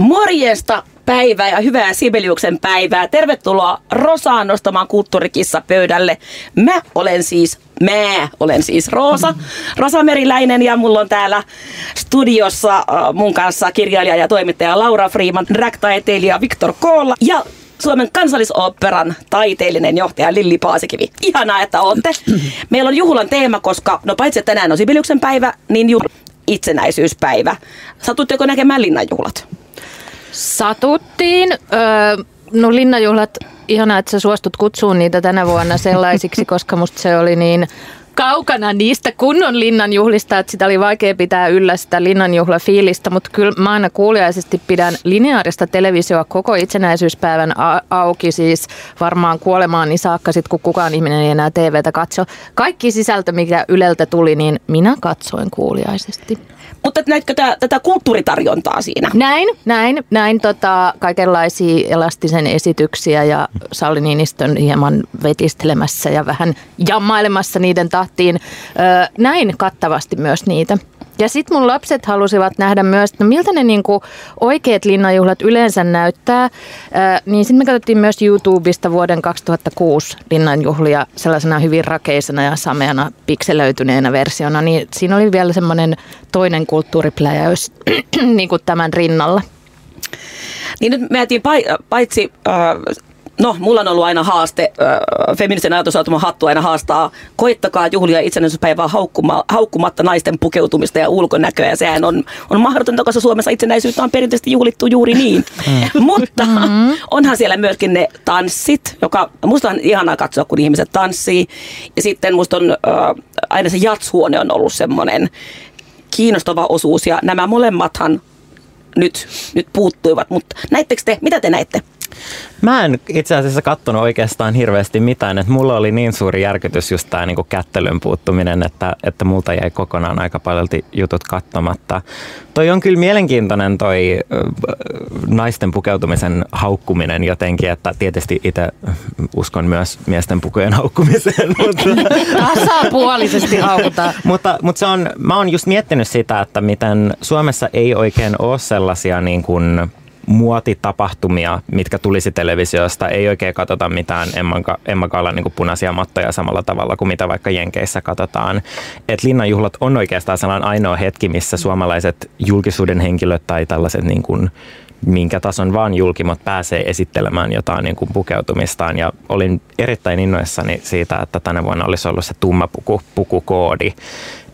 Morjesta päivää ja hyvää Sibeliuksen päivää. Tervetuloa Rosaan nostamaan kulttuurikissa pöydälle. Mä olen siis, mä olen siis Roosa, Rosa Meriläinen ja mulla on täällä studiossa äh, mun kanssa kirjailija ja toimittaja Laura Freeman, drag-taiteilija Viktor Koolla ja Suomen kansallisoopperan taiteellinen johtaja Lilli Paasikivi. Ihanaa, että olette. Meillä on juhlan teema, koska no paitsi tänään on Sibeliuksen päivä, niin juhla itsenäisyyspäivä. Satutteko näkemään linnanjuhlat? Satuttiin. Öö, no linnanjuhlat, ihanaa, että sä suostut kutsuun niitä tänä vuonna sellaisiksi, koska musta se oli niin kaukana niistä kunnon linnanjuhlista, että sitä oli vaikea pitää yllä sitä linnanjuhlafiilistä, mutta kyllä mä aina kuuliaisesti pidän lineaarista televisioa koko itsenäisyyspäivän auki, siis varmaan kuolemaan niin saakka sit, kun kukaan ihminen ei enää TVtä katso. Kaikki sisältö, mikä Yleltä tuli, niin minä katsoin kuuliaisesti. Mutta näetkö tätä, tätä kulttuuritarjontaa siinä? Näin, näin, näin tota, kaikenlaisia elastisen esityksiä ja Sauli Niinistön hieman vetistelemässä ja vähän jammailemassa niiden tahtiin. Öö, näin kattavasti myös niitä. Ja sitten mun lapset halusivat nähdä myös, että no miltä ne niinku oikeat linnanjuhlat yleensä näyttää. Ää, niin sitten me katsottiin myös YouTubesta vuoden 2006 linnanjuhlia sellaisena hyvin rakeisena ja sameana pikselöityneenä versiona. Niin siinä oli vielä semmoinen toinen kulttuuripläjäys niin kuin tämän rinnalla. Niin nyt me paitsi äh, No, mulla on ollut aina haaste, äh, feminisen ajatusaatuma hattu aina haastaa, koittakaa juhlia itsenäisyyspäivää haukkuma, haukkumatta naisten pukeutumista ja ulkonäköä. Ja sehän on, on mahdotonta, koska Suomessa itsenäisyyttä on perinteisesti juhlittu juuri niin. Mm. Mutta mm-hmm. onhan siellä myöskin ne tanssit, joka musta on ihanaa katsoa, kun ihmiset tanssii. Ja sitten musta on äh, aina se jatshuone on ollut semmoinen kiinnostava osuus. Ja nämä molemmathan nyt, nyt puuttuivat. Mutta näittekö te, mitä te näitte? Mä en itse asiassa kattonut oikeastaan hirveästi mitään, että mulla oli niin suuri järkytys just tämä niinku kättelyn puuttuminen, että, että multa jäi kokonaan aika paljon jutut katsomatta. Toi on kyllä mielenkiintoinen toi naisten pukeutumisen haukkuminen jotenkin, että tietysti itse uskon myös miesten pukujen haukkumiseen. Mutta, Tasapuolisesti haukutaan. mutta, mutta se on, mä oon just miettinyt sitä, että miten Suomessa ei oikein ole sellaisia niin kuin muotitapahtumia, mitkä tulisi televisiosta. Ei oikein katsota mitään Emma Kallan niin punaisia mattoja samalla tavalla kuin mitä vaikka Jenkeissä katsotaan. Et linnanjuhlat on oikeastaan sellainen ainoa hetki, missä suomalaiset julkisuuden henkilöt tai tällaiset niin kuin minkä tason vaan julkimot pääsee esittelemään jotain niin kuin pukeutumistaan. Ja olin erittäin innoissani siitä, että tänä vuonna olisi ollut se tumma puku, pukukoodi,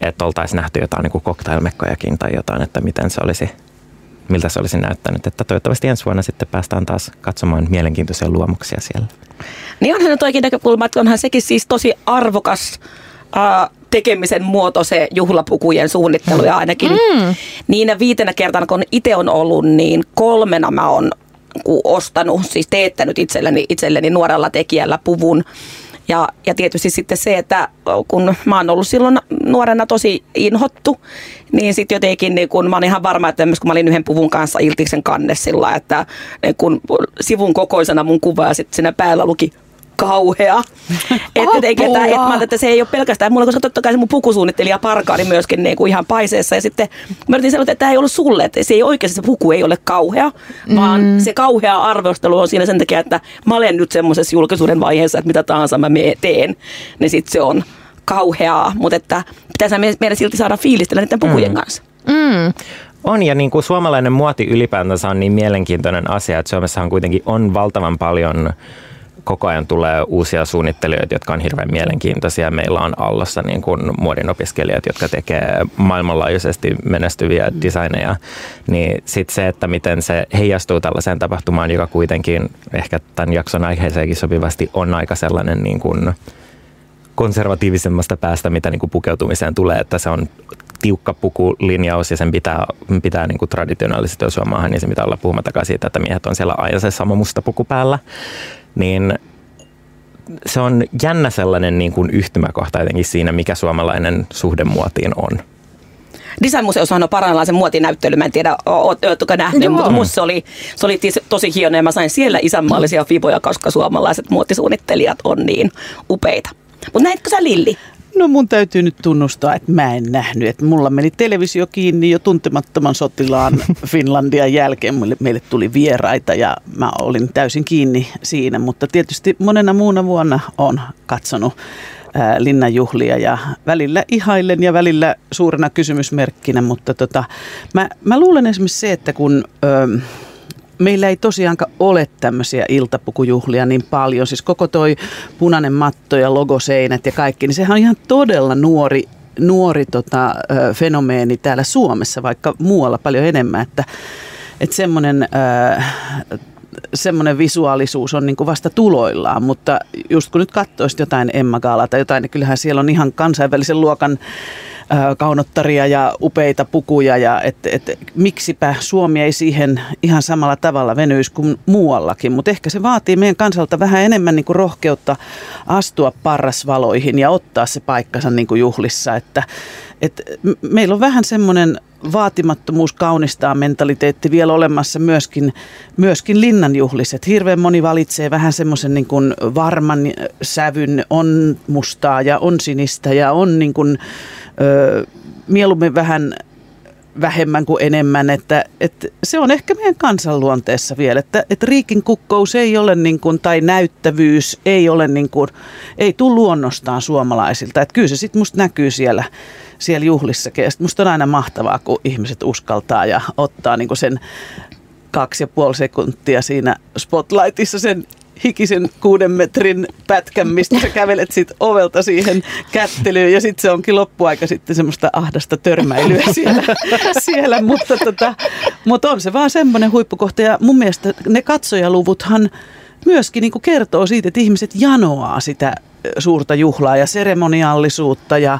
että oltaisiin nähty jotain niin kuin cocktailmekkojakin tai jotain, että miten se olisi miltä se olisi näyttänyt. Että toivottavasti ensi vuonna sitten päästään taas katsomaan mielenkiintoisia luomuksia siellä. Niin onhan nyt oikein näkökulma, että onhan sekin siis tosi arvokas äh, tekemisen muoto se juhlapukujen suunnittelu ja ainakin mm. niinä viitenä kertana, kun itse on ollut, niin kolmena mä oon ostanut, siis teettänyt itselleni, itselleni nuorella tekijällä puvun ja, ja tietysti sitten se, että kun mä oon ollut silloin nuorena tosi inhottu, niin sitten jotenkin niin kun mä oon ihan varma, että kun mä olin yhden puvun kanssa Iltiksen kannessilla, että kun sivun kokoisena mun kuva ja sitten siinä päällä luki kauhea. että, jotenkin, että, että, että, että, se ei ole pelkästään mulla, koska totta kai se mun pukusuunnittelija parkaari myöskin niin kuin ihan paiseessa. Ja sitten mä yritin sanoa, että tämä ei ollut sulle, että se ei oikeasti se puku ei ole kauhea, mm. vaan se kauhea arvostelu on siinä sen takia, että mä olen nyt semmoisessa julkisuuden vaiheessa, että mitä tahansa mä teen, niin sitten se on kauheaa. Mutta että pitäisi meidän silti saada fiilistellä niiden pukujen mm. kanssa. Mm. On ja niin kuin suomalainen muoti ylipäätänsä on niin mielenkiintoinen asia, että Suomessahan kuitenkin on valtavan paljon koko ajan tulee uusia suunnittelijoita, jotka on hirveän mielenkiintoisia. Meillä on allossa niin kuin muodin opiskelijat, jotka tekee maailmanlaajuisesti menestyviä designeja. Niin sitten se, että miten se heijastuu tällaiseen tapahtumaan, joka kuitenkin ehkä tämän jakson aiheeseenkin sopivasti on aika sellainen niin kuin konservatiivisemmasta päästä, mitä niin kuin pukeutumiseen tulee, että se on tiukka pukulinjaus ja sen pitää, pitää niin kuin traditionaalisesti, jos maahan, niin se pitää olla puhumattakaan siitä, että miehet on siellä aina se sama musta puku päällä niin se on jännä sellainen niin kuin yhtymäkohta jotenkin siinä, mikä suomalainen suhde muotiin on. Designmuseossahan on parhaillaan se muotinäyttely, mä en tiedä, oletteko nähnyt, Joo. mutta musta se oli, se oli tosi hieno ja mä sain siellä isänmaallisia fiboja, koska suomalaiset muotisuunnittelijat on niin upeita. Mutta näitkö sä Lilli? No mun täytyy nyt tunnustaa, että mä en nähnyt. Että mulla meni televisio kiinni jo tuntemattoman sotilaan Finlandian jälkeen. Meille, meille tuli vieraita ja mä olin täysin kiinni siinä. Mutta tietysti monena muuna vuonna on katsonut ää, linnanjuhlia ja välillä ihailen ja välillä suurena kysymysmerkkinä. Mutta tota, mä, mä luulen esimerkiksi se, että kun... Ö, meillä ei tosiaankaan ole tämmöisiä iltapukujuhlia niin paljon. Siis koko toi punainen matto ja logoseinät ja kaikki, niin sehän on ihan todella nuori, nuori tota, fenomeeni täällä Suomessa, vaikka muualla paljon enemmän. Että, että semmoinen... semmoinen visuaalisuus on niin vasta tuloillaan, mutta just kun nyt katsoisit jotain Emma Gaalaa tai jotain, niin kyllähän siellä on ihan kansainvälisen luokan kaunottaria ja upeita pukuja ja et, et, miksipä Suomi ei siihen ihan samalla tavalla venyisi kuin muuallakin, mutta ehkä se vaatii meidän kansalta vähän enemmän niin kuin rohkeutta astua parrasvaloihin ja ottaa se paikkansa niin kuin juhlissa, että et meillä on vähän semmoinen vaatimattomuus kaunistaa mentaliteetti vielä olemassa myöskin, myöskin linnanjuhliset. Hirveän moni valitsee vähän semmoisen niin varman sävyn, on mustaa ja on sinistä ja on niin kuin, ö, mieluummin vähän vähemmän kuin enemmän, että, että se on ehkä meidän kansanluonteessa vielä, että, että riikin kukkous ei ole niin kuin, tai näyttävyys ei ole niin kuin, ei tule luonnostaan suomalaisilta, että kyllä se sitten musta näkyy siellä, siellä juhlissakin ja musta on aina mahtavaa, kun ihmiset uskaltaa ja ottaa niin kuin sen kaksi ja puoli sekuntia siinä spotlightissa sen hikisen kuuden metrin pätkän, mistä sä kävelet sit ovelta siihen kättelyyn ja sitten se onkin loppuaika sitten semmoista ahdasta törmäilyä siellä, siellä. Mutta, tota, mutta on se vaan semmoinen huippukohta ja mun mielestä ne katsojaluvuthan myöskin niin kertoo siitä, että ihmiset janoaa sitä suurta juhlaa ja seremoniallisuutta ja,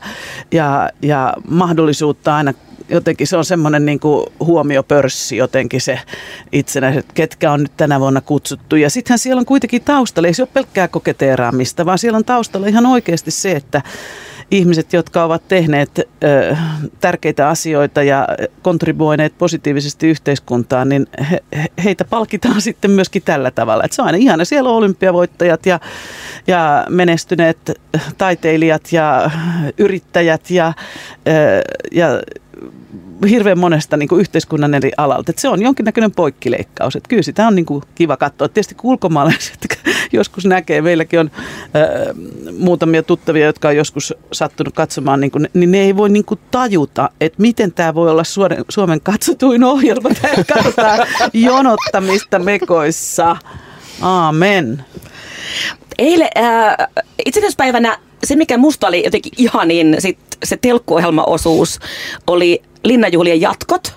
ja, ja mahdollisuutta aina jotenkin se on semmoinen niin huomiopörssi jotenkin se itsenäiset, ketkä on nyt tänä vuonna kutsuttu. Ja sittenhän siellä on kuitenkin taustalla, ei se ole pelkkää koketeeraamista, vaan siellä on taustalla ihan oikeasti se, että ihmiset, jotka ovat tehneet ö, tärkeitä asioita ja kontribuoineet positiivisesti yhteiskuntaan, niin he, heitä palkitaan sitten myöskin tällä tavalla. Et se on aina ihana. Siellä on olympiavoittajat ja, ja menestyneet taiteilijat ja yrittäjät ja, ö, ja hirveän monesta niin kuin yhteiskunnan eri alalta. Että se on jonkinnäköinen poikkileikkaus. Että kyllä sitä on niin kuin kiva katsoa. Tietysti ulkomaalaiset joskus näkee, meilläkin on ää, muutamia tuttavia, jotka on joskus sattunut katsomaan, niin, kuin, niin ne ei voi niin kuin tajuta, että miten tämä voi olla Suomen, Suomen katsotuin ohjelma. Tämä katsotaan jonottamista mekoissa. Aamen. Eilen äh, itsenäispäivänä se, mikä musta oli jotenkin ihanin, sit se telkkuohjelmaosuus oli Linnanjuhlien jatkot.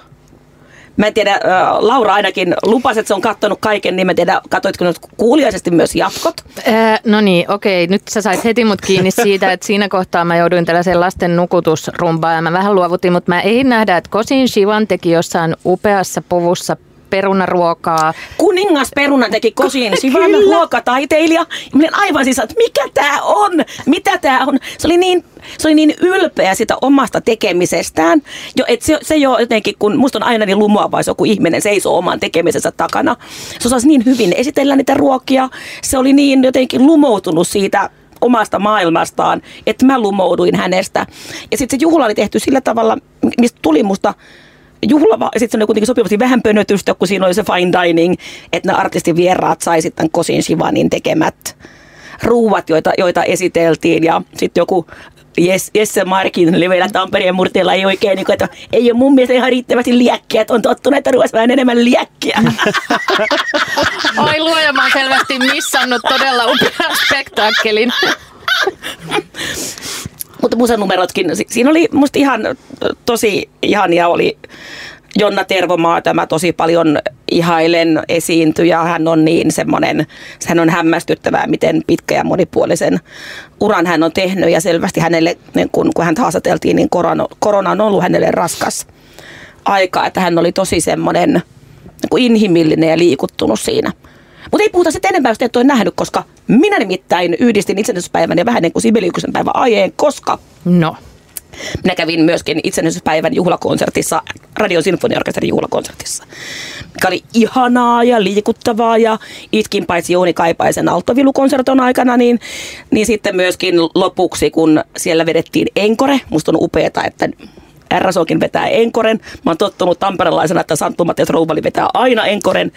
Mä en tiedä, Laura ainakin lupasi, että se on katsonut kaiken, niin mä en tiedä, katsoitko nyt kuuliaisesti myös jatkot? Äh, no niin, okei. Nyt sä sait heti mut kiinni siitä, että siinä kohtaa mä jouduin tällaisen lasten nukutusrumbaan ja mä vähän luovutin, mutta mä ei nähdä, että Kosin Shivan teki jossain upeassa puvussa perunaruokaa. Kuningas peruna teki kosin Sivan ruokataiteilija. Ja minä aivan siis, että mikä tämä on? Mitä tämä on? Se oli niin se oli niin ylpeä sitä omasta tekemisestään, jo, että se, se jo jotenkin, kun musta on aina niin lumoava, joku ihminen seisoo oman tekemisensä takana. Se osasi niin hyvin esitellä niitä ruokia, se oli niin jotenkin lumoutunut siitä omasta maailmastaan, että mä lumouduin hänestä. Ja sitten se juhla oli tehty sillä tavalla, mistä tuli musta juhlava, ja sitten se oli kuitenkin sopivasti vähän pönötystä, kun siinä oli se fine dining, että ne artistin vieraat sai sitten Kosin Shivanin tekemät ruuat, joita, joita esiteltiin, ja sitten joku Jesse Markin leveillä Tampereen murteella ei oikein, niin kuin, että ei ole mun mielestä ihan riittävästi liäkkiä, että on tottunut, että ruoassa vähän enemmän liäkkiä. Ai luoja, mä oon selvästi missannut todella upean spektaakkelin. Mutta musanumerotkin, siinä oli musta ihan tosi ihania oli Jonna Tervomaa, tämä tosi paljon ihailen esiintyjä. Hän on niin semmoinen, hän on hämmästyttävää, miten pitkä ja monipuolisen uran hän on tehnyt. Ja selvästi hänelle, niin kun, kun hän haastateltiin, niin korona, korona on ollut hänelle raskas aika. Että hän oli tosi semmoinen niin inhimillinen ja liikuttunut siinä. Mutta ei puhuta sitten enempää, jos et ole nähnyt, koska minä nimittäin yhdistin itsenäisyyspäivän ja vähän niin kuin Sibeliuksen päivän ajeen, koska no. Minä kävin myöskin itsenäisyyspäivän juhlakonsertissa, Radion Sinfoniaorkesterin juhlakonsertissa, mikä oli ihanaa ja liikuttavaa ja itkin paitsi Jouni Kaipaisen alttovilukonserton aikana, niin, niin sitten myöskin lopuksi, kun siellä vedettiin enkore, musta on upeeta, että RSOkin vetää enkoren. Mä oon tottunut tamperelaisena, että Santtu Matias Rouvali vetää aina enkoren.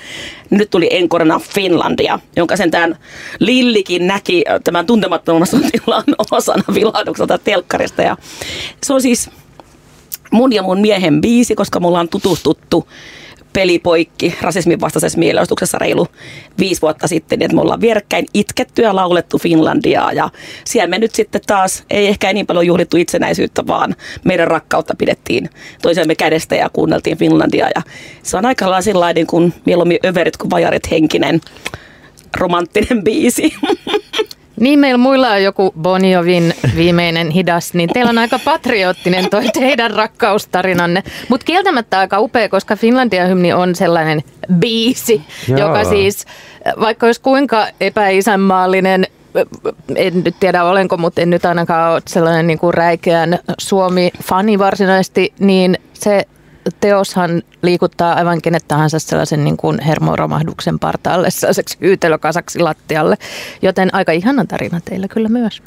Nyt tuli enkorena Finlandia, jonka sentään Lillikin näki tämän tuntemattomassa tilan osana vilahdukselta telkkarista. Ja se on siis mun ja mun miehen biisi, koska mulla on tutustuttu pelipoikki rasismin vastaisessa mielenostuksessa reilu viisi vuotta sitten, niin että me ollaan vierekkäin itketty ja laulettu Finlandiaa ja siellä me nyt sitten taas ei ehkä niin paljon juhlittu itsenäisyyttä, vaan meidän rakkautta pidettiin toisemme kädestä ja kuunneltiin Finlandiaa ja se on aika lailla sellainen kuin mieluummin överit kuin vajarit henkinen romanttinen biisi. Niin, meillä muilla on joku Boniovin viimeinen hidas, niin teillä on aika patriottinen toi teidän rakkaustarinanne. Mutta kieltämättä aika upea, koska Finlandia hymni on sellainen biisi, Joo. joka siis, vaikka olisi kuinka epäisänmaallinen, en nyt tiedä olenko, mutta en nyt ainakaan ole sellainen niin kuin räikeän Suomi-fani varsinaisesti, niin se teoshan liikuttaa aivan kenet tahansa sellaisen niin kuin hermoromahduksen partaalle, sellaiseksi hyytelökasaksi lattialle. Joten aika ihana tarina teillä kyllä myös.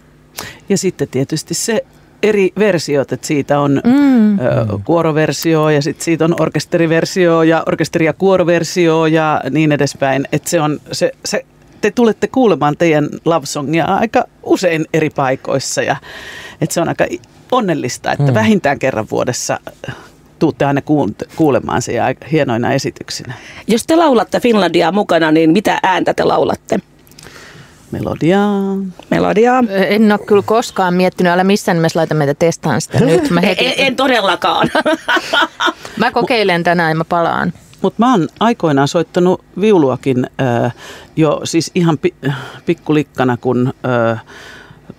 Ja sitten tietysti se eri versiot, että siitä on mm. ö, kuoroversio ja sitten siitä on orkesteriversio ja orkesteri- ja kuoroversio ja niin edespäin. Että se on se, se te tulette kuulemaan teidän love songia aika usein eri paikoissa ja että se on aika onnellista, että mm. vähintään kerran vuodessa tuutte aina kuulemaan se hienoina esityksinä. Jos te laulatte Finlandia mukana, niin mitä ääntä te laulatte? Melodiaa. Melodiaa. En ole kyllä koskaan miettinyt, älä missään nimessä laita meitä testaan sitä nyt. Mä heti... en, en todellakaan. mä kokeilen tänään ja mä palaan. Mutta mä oon aikoinaan soittanut viuluakin äh, jo siis ihan pi- pikkulikkana, kun äh,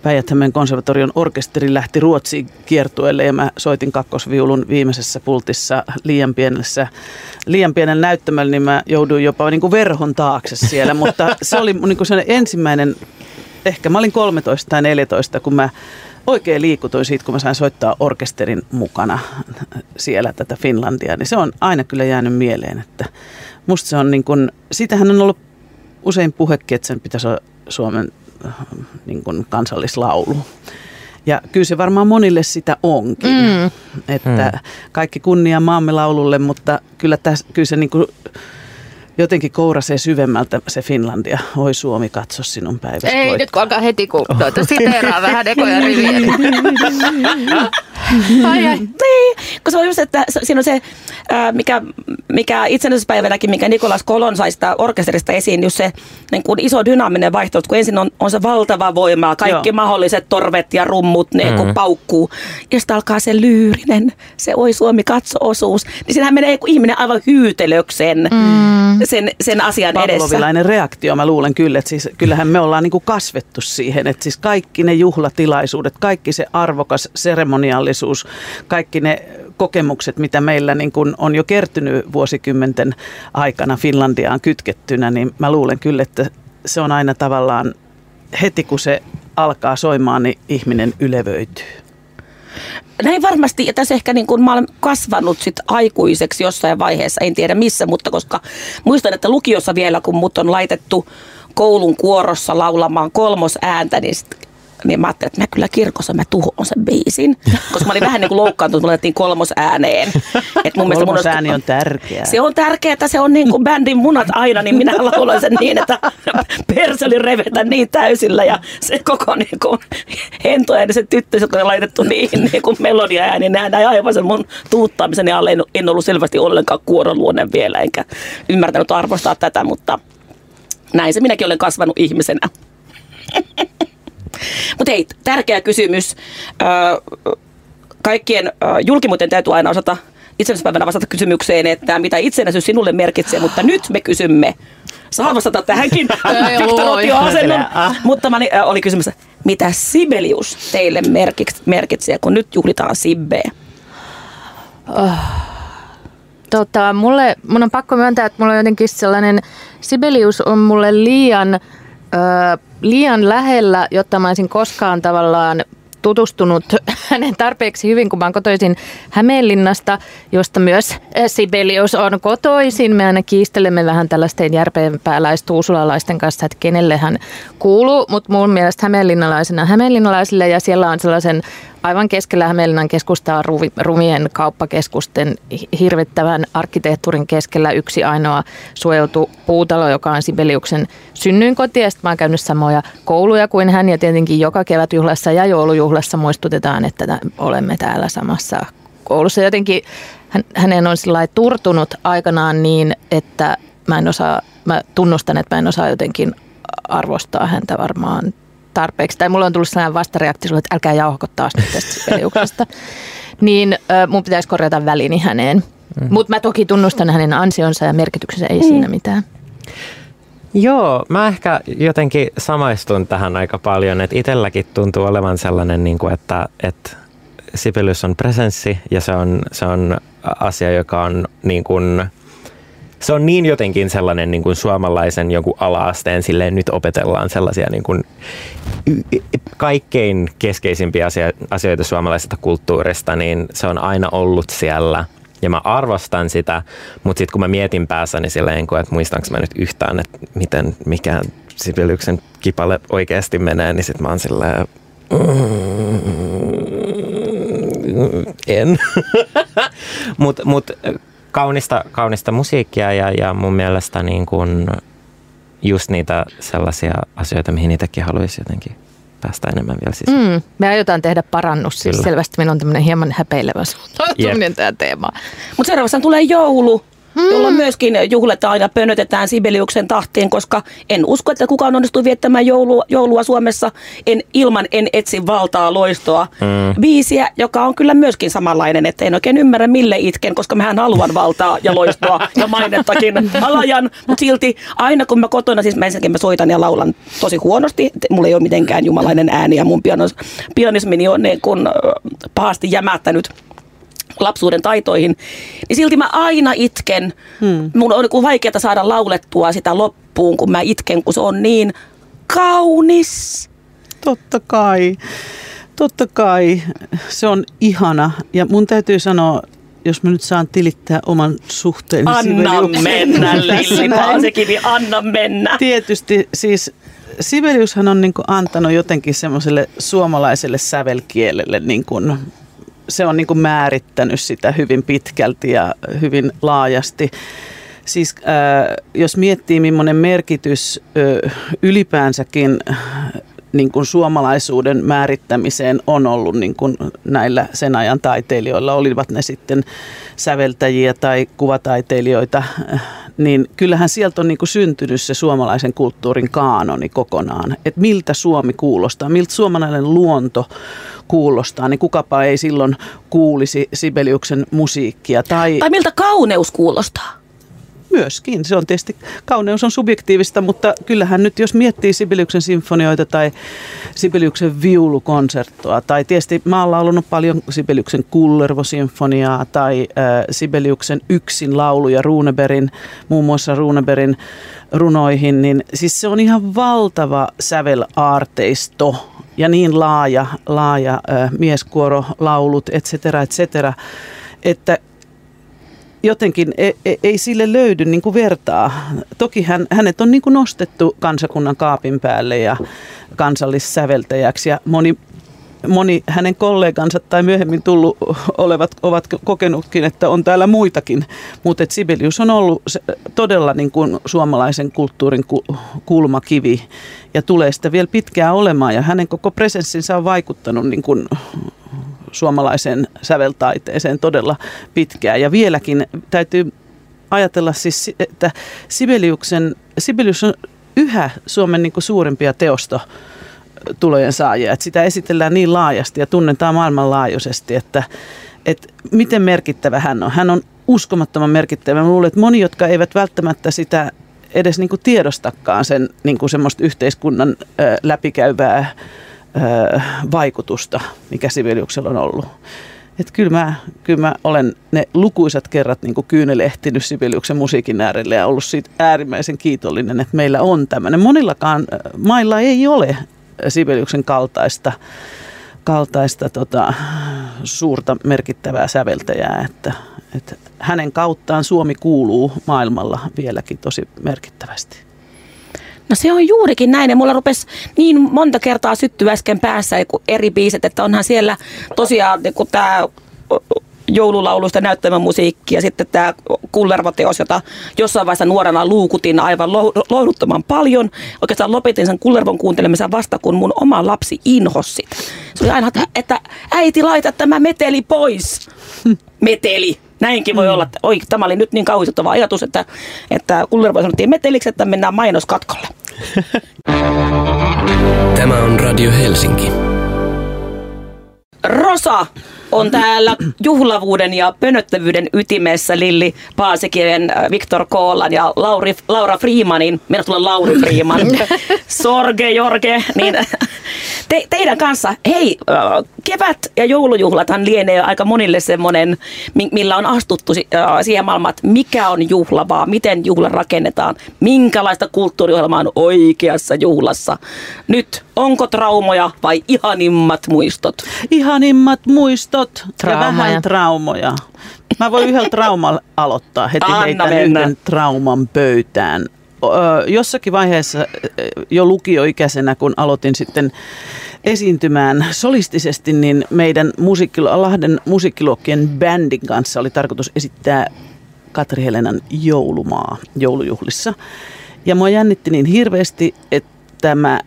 päijät konservatorion orkesteri lähti Ruotsiin kiertueelle ja mä soitin kakkosviulun viimeisessä pultissa liian pienessä, liian pienen näyttämällä, niin mä jouduin jopa niin kuin verhon taakse siellä, mutta se oli niin kuin ensimmäinen, ehkä mä olin 13 tai 14, kun mä oikein liikutuin siitä, kun mä sain soittaa orkesterin mukana siellä tätä Finlandia, niin se on aina kyllä jäänyt mieleen, että musta se on niin kuin, siitähän on ollut usein puhekin, että sen pitäisi olla Suomen niin kuin kansallislaulu. Ja kyllä se varmaan monille sitä onkin. Mm. Että mm. kaikki kunnia maamme laululle, mutta kyllä, täs, kyllä se niin kuin jotenkin kourasee syvemmältä se Finlandia. Oi Suomi, katso sinun päiväsi. Ei koit. nyt kun alkaa heti kun tuota, siteeraa vähän ekoja riviä. ai ai. Niin, kun se on just, että siinä on se, mikä, mikä itsenäisyyspäivänäkin, mikä Nikolas Kolon sai sitä orkesterista esiin, just se niin kuin iso dynaaminen vaihtoehto, kun ensin on, on se valtava voima, kaikki Joo. mahdolliset torvet ja rummut, ne mm. kun paukkuu, ja sitten alkaa se lyyrinen, se oi Suomi katso-osuus, niin siinähän menee ihminen aivan hyytelökseen mm. sen, sen asian Pavlovilainen edessä. reaktio, mä luulen kyllä, että siis, kyllähän me ollaan niin kuin kasvettu siihen, että siis kaikki ne juhlatilaisuudet, kaikki se arvokas seremoniallisuus, kaikki ne kokemukset, mitä meillä niin kuin on jo kertynyt vuosikymmenten aikana Finlandiaan kytkettynä, niin mä luulen kyllä, että se on aina tavallaan heti kun se alkaa soimaan, niin ihminen ylevöityy. Näin varmasti, ja tässä ehkä niin kuin mä olen kasvanut sit aikuiseksi jossain vaiheessa, en tiedä missä, mutta koska muistan, että lukiossa vielä, kun mut on laitettu koulun kuorossa laulamaan kolmos ääntä, niin sit niin mä ajattelin, että mä kyllä kirkossa mä tuhoon sen biisin. Koska mä olin vähän niin kuin loukkaantunut, kun laitettiin kolmos ääneen. Et mun kolmos mun ääni on tärkeä. Se on tärkeää, että se on niin kuin bändin munat aina, niin minä laulan sen niin, että perseli revetä niin täysillä. Ja se koko niin kuin hentoja se tyttö, joka on laitettu niihin niin kuin melodia ääni, niin näin aivan sen mun tuuttaamisen alle. En, en ollut selvästi ollenkaan kuoron luonne vielä, enkä ymmärtänyt arvostaa tätä, mutta näin se minäkin olen kasvanut ihmisenä. Mutta hei, tärkeä kysymys. Kaikkien julkimuuten täytyy aina osata itsenäisyyspäivänä vastata kysymykseen, että mitä itsenäisyys sinulle merkitsee, mutta nyt me kysymme. Saa vastata tähänkin asennon, mutta mä, oli kysymys, mitä Sibelius teille merkitsee, kun nyt juhlitaan Sibbeä? Oh. Tota, mulle, mun on pakko myöntää, että mulla on jotenkin sellainen, Sibelius on mulle liian, ö, liian lähellä, jotta mä olisin koskaan tavallaan tutustunut hänen tarpeeksi hyvin, kun mä oon kotoisin Hämeenlinnasta, josta myös Sibelius on kotoisin. Me aina kiistelemme vähän tällaisten järpeenpääläistuusulalaisten kanssa, että kenelle hän kuuluu, mutta mun mielestä hämeenlinnalaisena hämeenlinnalaisille ja siellä on sellaisen aivan keskellä Hämeenlinnan keskustaa Rumien kauppakeskusten hirvittävän arkkitehtuurin keskellä yksi ainoa suojeltu puutalo, joka on Sibeliuksen synnyinkoti. Ja mä oon käynyt samoja kouluja kuin hän ja tietenkin joka kevätjuhlassa ja joulujuhlassa muistutetaan, että olemme täällä samassa koulussa. Jotenkin hänen on turtunut aikanaan niin, että mä en osaa, mä tunnustan, että mä en osaa jotenkin arvostaa häntä varmaan tarpeeksi, tai mulla on tullut sellainen vastareaktio, että älkää jauhako taas nyt tästä peliuksesta, niin äh, mun pitäisi korjata välini häneen. Mm. Mutta mä toki tunnustan hänen ansionsa ja merkityksensä, ei mm. siinä mitään. Joo, mä ehkä jotenkin samaistun tähän aika paljon, että itselläkin tuntuu olevan sellainen, niin kuin, että, että Sibelius on presenssi ja se on, se on asia, joka on niin kuin, se on niin jotenkin sellainen niin kuin suomalaisen joku ala-asteen, silleen nyt opetellaan sellaisia niin kuin kaikkein keskeisimpiä asioita suomalaisesta kulttuurista, niin se on aina ollut siellä – ja mä arvostan sitä, mutta sitten kun mä mietin päässäni silleen, että muistanko mä nyt yhtään, että miten mikään Sibeliuksen kipale oikeasti menee, niin sitten mä oon silleen, mm, en. Mutta mut, kaunista, kaunista musiikkia ja, ja mun mielestä niin kun just niitä sellaisia asioita, mihin itsekin haluaisi jotenkin päästä enemmän vielä sisään. Mm, me aiotaan tehdä parannus. Siis selvästi meillä on tämmöinen hieman häpeilevä suhtautuminen tämä teema. Mutta seuraavassa tulee joulu mm. jolloin myöskin juhletaan ja pönötetään Sibeliuksen tahtiin, koska en usko, että kukaan onnistuu viettämään joulua, joulua Suomessa. En, ilman En etsi valtaa loistoa. Mm. biisiä, joka on kyllä myöskin samanlainen, että en oikein ymmärrä mille itken, koska mehän haluan valtaa ja loistoa ja mainettakin alajan, mutta silti aina kun mä kotona, siis mä ensinnäkin mä soitan ja laulan tosi huonosti, mulla ei ole mitenkään jumalainen ääni ja mun pianos, pianismini on niin kun pahasti jämättänyt lapsuuden taitoihin, niin silti mä aina itken. Hmm. Mun on niin vaikeaa saada laulettua sitä loppuun, kun mä itken, kun se on niin kaunis. Totta kai. Totta kai. Se on ihana. Ja mun täytyy sanoa, jos mä nyt saan tilittää oman suhteen. Anna mennä, Lilli Paasekivi, anna mennä. Tietysti siis Sibeliushan on niin antanut jotenkin semmoiselle suomalaiselle sävelkielelle niin kuin se on niin kuin määrittänyt sitä hyvin pitkälti ja hyvin laajasti. Siis äh, jos miettii, millainen merkitys äh, ylipäänsäkin niin kuin suomalaisuuden määrittämiseen on ollut niin kuin näillä sen ajan taiteilijoilla, olivat ne sitten säveltäjiä tai kuvataiteilijoita, niin kyllähän sieltä on niin kuin syntynyt se suomalaisen kulttuurin kaanoni kokonaan. Että miltä Suomi kuulostaa, miltä suomalainen luonto kuulostaa, niin kukapa ei silloin kuulisi Sibeliuksen musiikkia. Tai, tai miltä kauneus kuulostaa? Myöskin. Se on tietysti, kauneus on subjektiivista, mutta kyllähän nyt jos miettii Sibeliuksen sinfonioita tai Sibeliuksen viulukonserttoa, tai tietysti mä oon laulunut paljon Sibeliuksen Kullervo-sinfoniaa tai äh, Sibeliuksen yksin lauluja Runeberin, muun muassa Runeberin runoihin, niin siis se on ihan valtava sävelaarteisto ja niin laaja, laaja äh, mieskuoro, laulut, et cetera, et cetera, että jotenkin ei, e, ei sille löydy niin kuin vertaa. Toki hän, hänet on niin kuin nostettu kansakunnan kaapin päälle ja kansallissäveltäjäksi ja moni, moni hänen kollegansa tai myöhemmin tullut olevat ovat kokenutkin, että on täällä muitakin. Mutta Sibelius on ollut todella niin kuin suomalaisen kulttuurin kulmakivi ja tulee sitä vielä pitkään olemaan ja hänen koko presenssinsä on vaikuttanut niin kuin suomalaiseen säveltaiteeseen todella pitkään. Ja vieläkin täytyy ajatella siis, että Sibeliuksen, Sibelius on yhä Suomen niin suurimpia teosto tulojen saajia. Että sitä esitellään niin laajasti ja tunnetaan maailmanlaajuisesti, että, että miten merkittävä hän on. Hän on uskomattoman merkittävä. Mä luulen, että moni, jotka eivät välttämättä sitä edes niin tiedostakaan sen niin semmoista yhteiskunnan läpikäyvää vaikutusta, mikä Sibeliuksella on ollut. Että kyllä mä, kyllä mä olen ne lukuisat kerrat niin kyynelehtinyt Sibeliuksen musiikin äärelle ja ollut siitä äärimmäisen kiitollinen, että meillä on tämmöinen. Monillakaan mailla ei ole Sibeliuksen kaltaista kaltaista tota, suurta merkittävää säveltäjää, että, että hänen kauttaan Suomi kuuluu maailmalla vieläkin tosi merkittävästi. No se on juurikin näin ja mulla rupesi niin monta kertaa syttyä äsken päässä eri biiset, että onhan siellä tosiaan niin tämä joululaulusta näyttämä musiikki ja sitten tämä kullervoteos, jota jossain vaiheessa nuorena luukutin aivan lohduttoman paljon. Oikeastaan lopetin sen kullervon kuuntelemisen vasta, kun mun oma lapsi inhosi sitä. Se oli aina, että äiti laita tämä meteli pois. Meteli. Näinkin voi mm. olla, että oi, tämä oli nyt niin kauhistuttava ajatus, että, että kullervo sanottiin meteliksi, että mennään mainoskatkolle. Tämä on Radio Helsinki. Rosa on täällä juhlavuuden ja pönöttävyyden ytimessä Lilli Paasikiven, äh, Viktor Koolan ja Lauri, Laura Freemanin, minä tulen Lauri Freeman, Sorge Jorge, niin te, teidän kanssa, hei, äh, kevät ja joulujuhlathan lienee aika monille semmoinen, millä on astuttu äh, siihen maailmaan, että mikä on juhlavaa, miten juhla rakennetaan, minkälaista kulttuuriohjelmaa on oikeassa juhlassa. Nyt, onko traumoja vai ihanimmat muistot? Ihanimmat muistot traumoja. ja vähän traumoja. Mä voin yhdellä traumalla aloittaa heti Anna heitän mennä. yhden trauman pöytään jossakin vaiheessa jo lukioikäisenä, kun aloitin sitten esiintymään solistisesti, niin meidän musiikkilo- Lahden musiikkiluokkien bändin kanssa oli tarkoitus esittää Katri Helenan joulumaa joulujuhlissa. Ja mua jännitti niin hirveästi, että tämä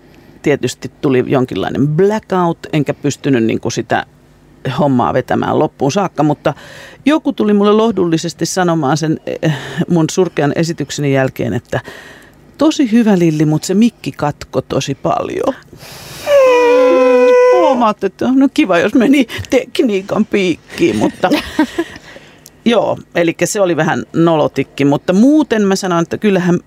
tietysti tuli jonkinlainen blackout, enkä pystynyt niin kuin sitä hommaa vetämään loppuun saakka, mutta joku tuli mulle lohdullisesti sanomaan sen eh, mun surkean esitykseni jälkeen, että tosi hyvä Lilli, mutta se mikki katko tosi paljon. Huomaat, että no kiva, jos meni tekniikan piikkiin, mutta joo, eli se oli vähän nolotikki, mutta muuten mä sanon, että kyllähän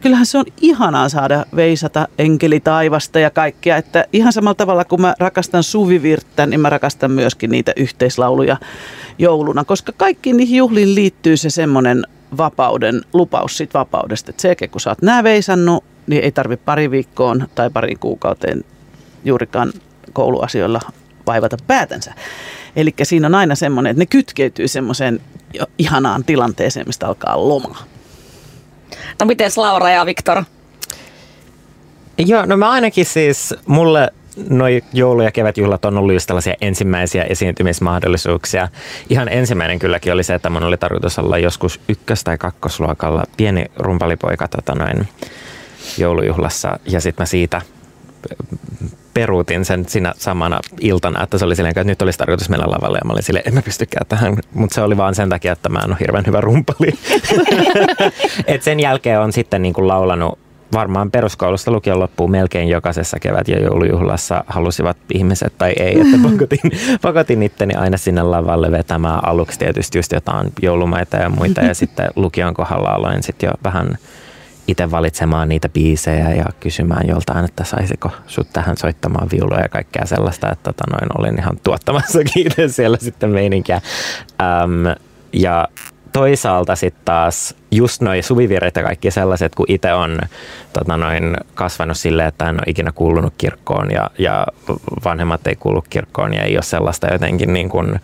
kyllähän se on ihanaa saada veisata enkeli taivasta ja kaikkea. Että ihan samalla tavalla kuin mä rakastan suvivirttä, niin mä rakastan myöskin niitä yhteislauluja jouluna. Koska kaikkiin niihin juhliin liittyy se semmoinen vapauden, lupaus siitä vapaudesta. Että se, kun sä oot nää veisannut, niin ei tarvi pari viikkoon tai pari kuukauteen juurikaan kouluasioilla vaivata päätänsä. Eli siinä on aina semmoinen, että ne kytkeytyy semmoiseen ihanaan tilanteeseen, mistä alkaa lomaa. No miten Laura ja Viktor? Joo, no mä ainakin siis, mulle noi joulu- ja kevätjuhlat on ollut just tällaisia ensimmäisiä esiintymismahdollisuuksia. Ihan ensimmäinen kylläkin oli se, että mun oli tarkoitus olla joskus ykkös- tai kakkosluokalla pieni rumpalipoika tota noin, joulujuhlassa ja sitten mä siitä peruutin sen siinä samana iltana, että se oli silleen, että nyt olisi tarkoitus mennä lavalle ja mä olin silleen, en mä pystykään tähän, mutta se oli vaan sen takia, että mä en ole hirveän hyvä rumpali. Et sen jälkeen on sitten niin kuin laulanut varmaan peruskoulusta lukion loppuun melkein jokaisessa kevät- ja joulujuhlassa halusivat ihmiset tai ei, että pakotin, pakotin itteni aina sinne lavalle vetämään aluksi tietysti just jotain joulumaita ja muita ja sitten lukion kohdalla aloin sitten jo vähän itse valitsemaan niitä biisejä ja kysymään joltain, että saisiko sut tähän soittamaan viulua ja kaikkea sellaista, että tota noin olin ihan tuottamassa itse siellä sitten meininkiä. Ähm, ja toisaalta sitten taas just noi suvivirret ja kaikki sellaiset, kun itse on tota noin, kasvanut silleen, että en ole ikinä kuulunut kirkkoon ja, ja vanhemmat ei kuulu kirkkoon ja ei ole sellaista jotenkin niin kuin,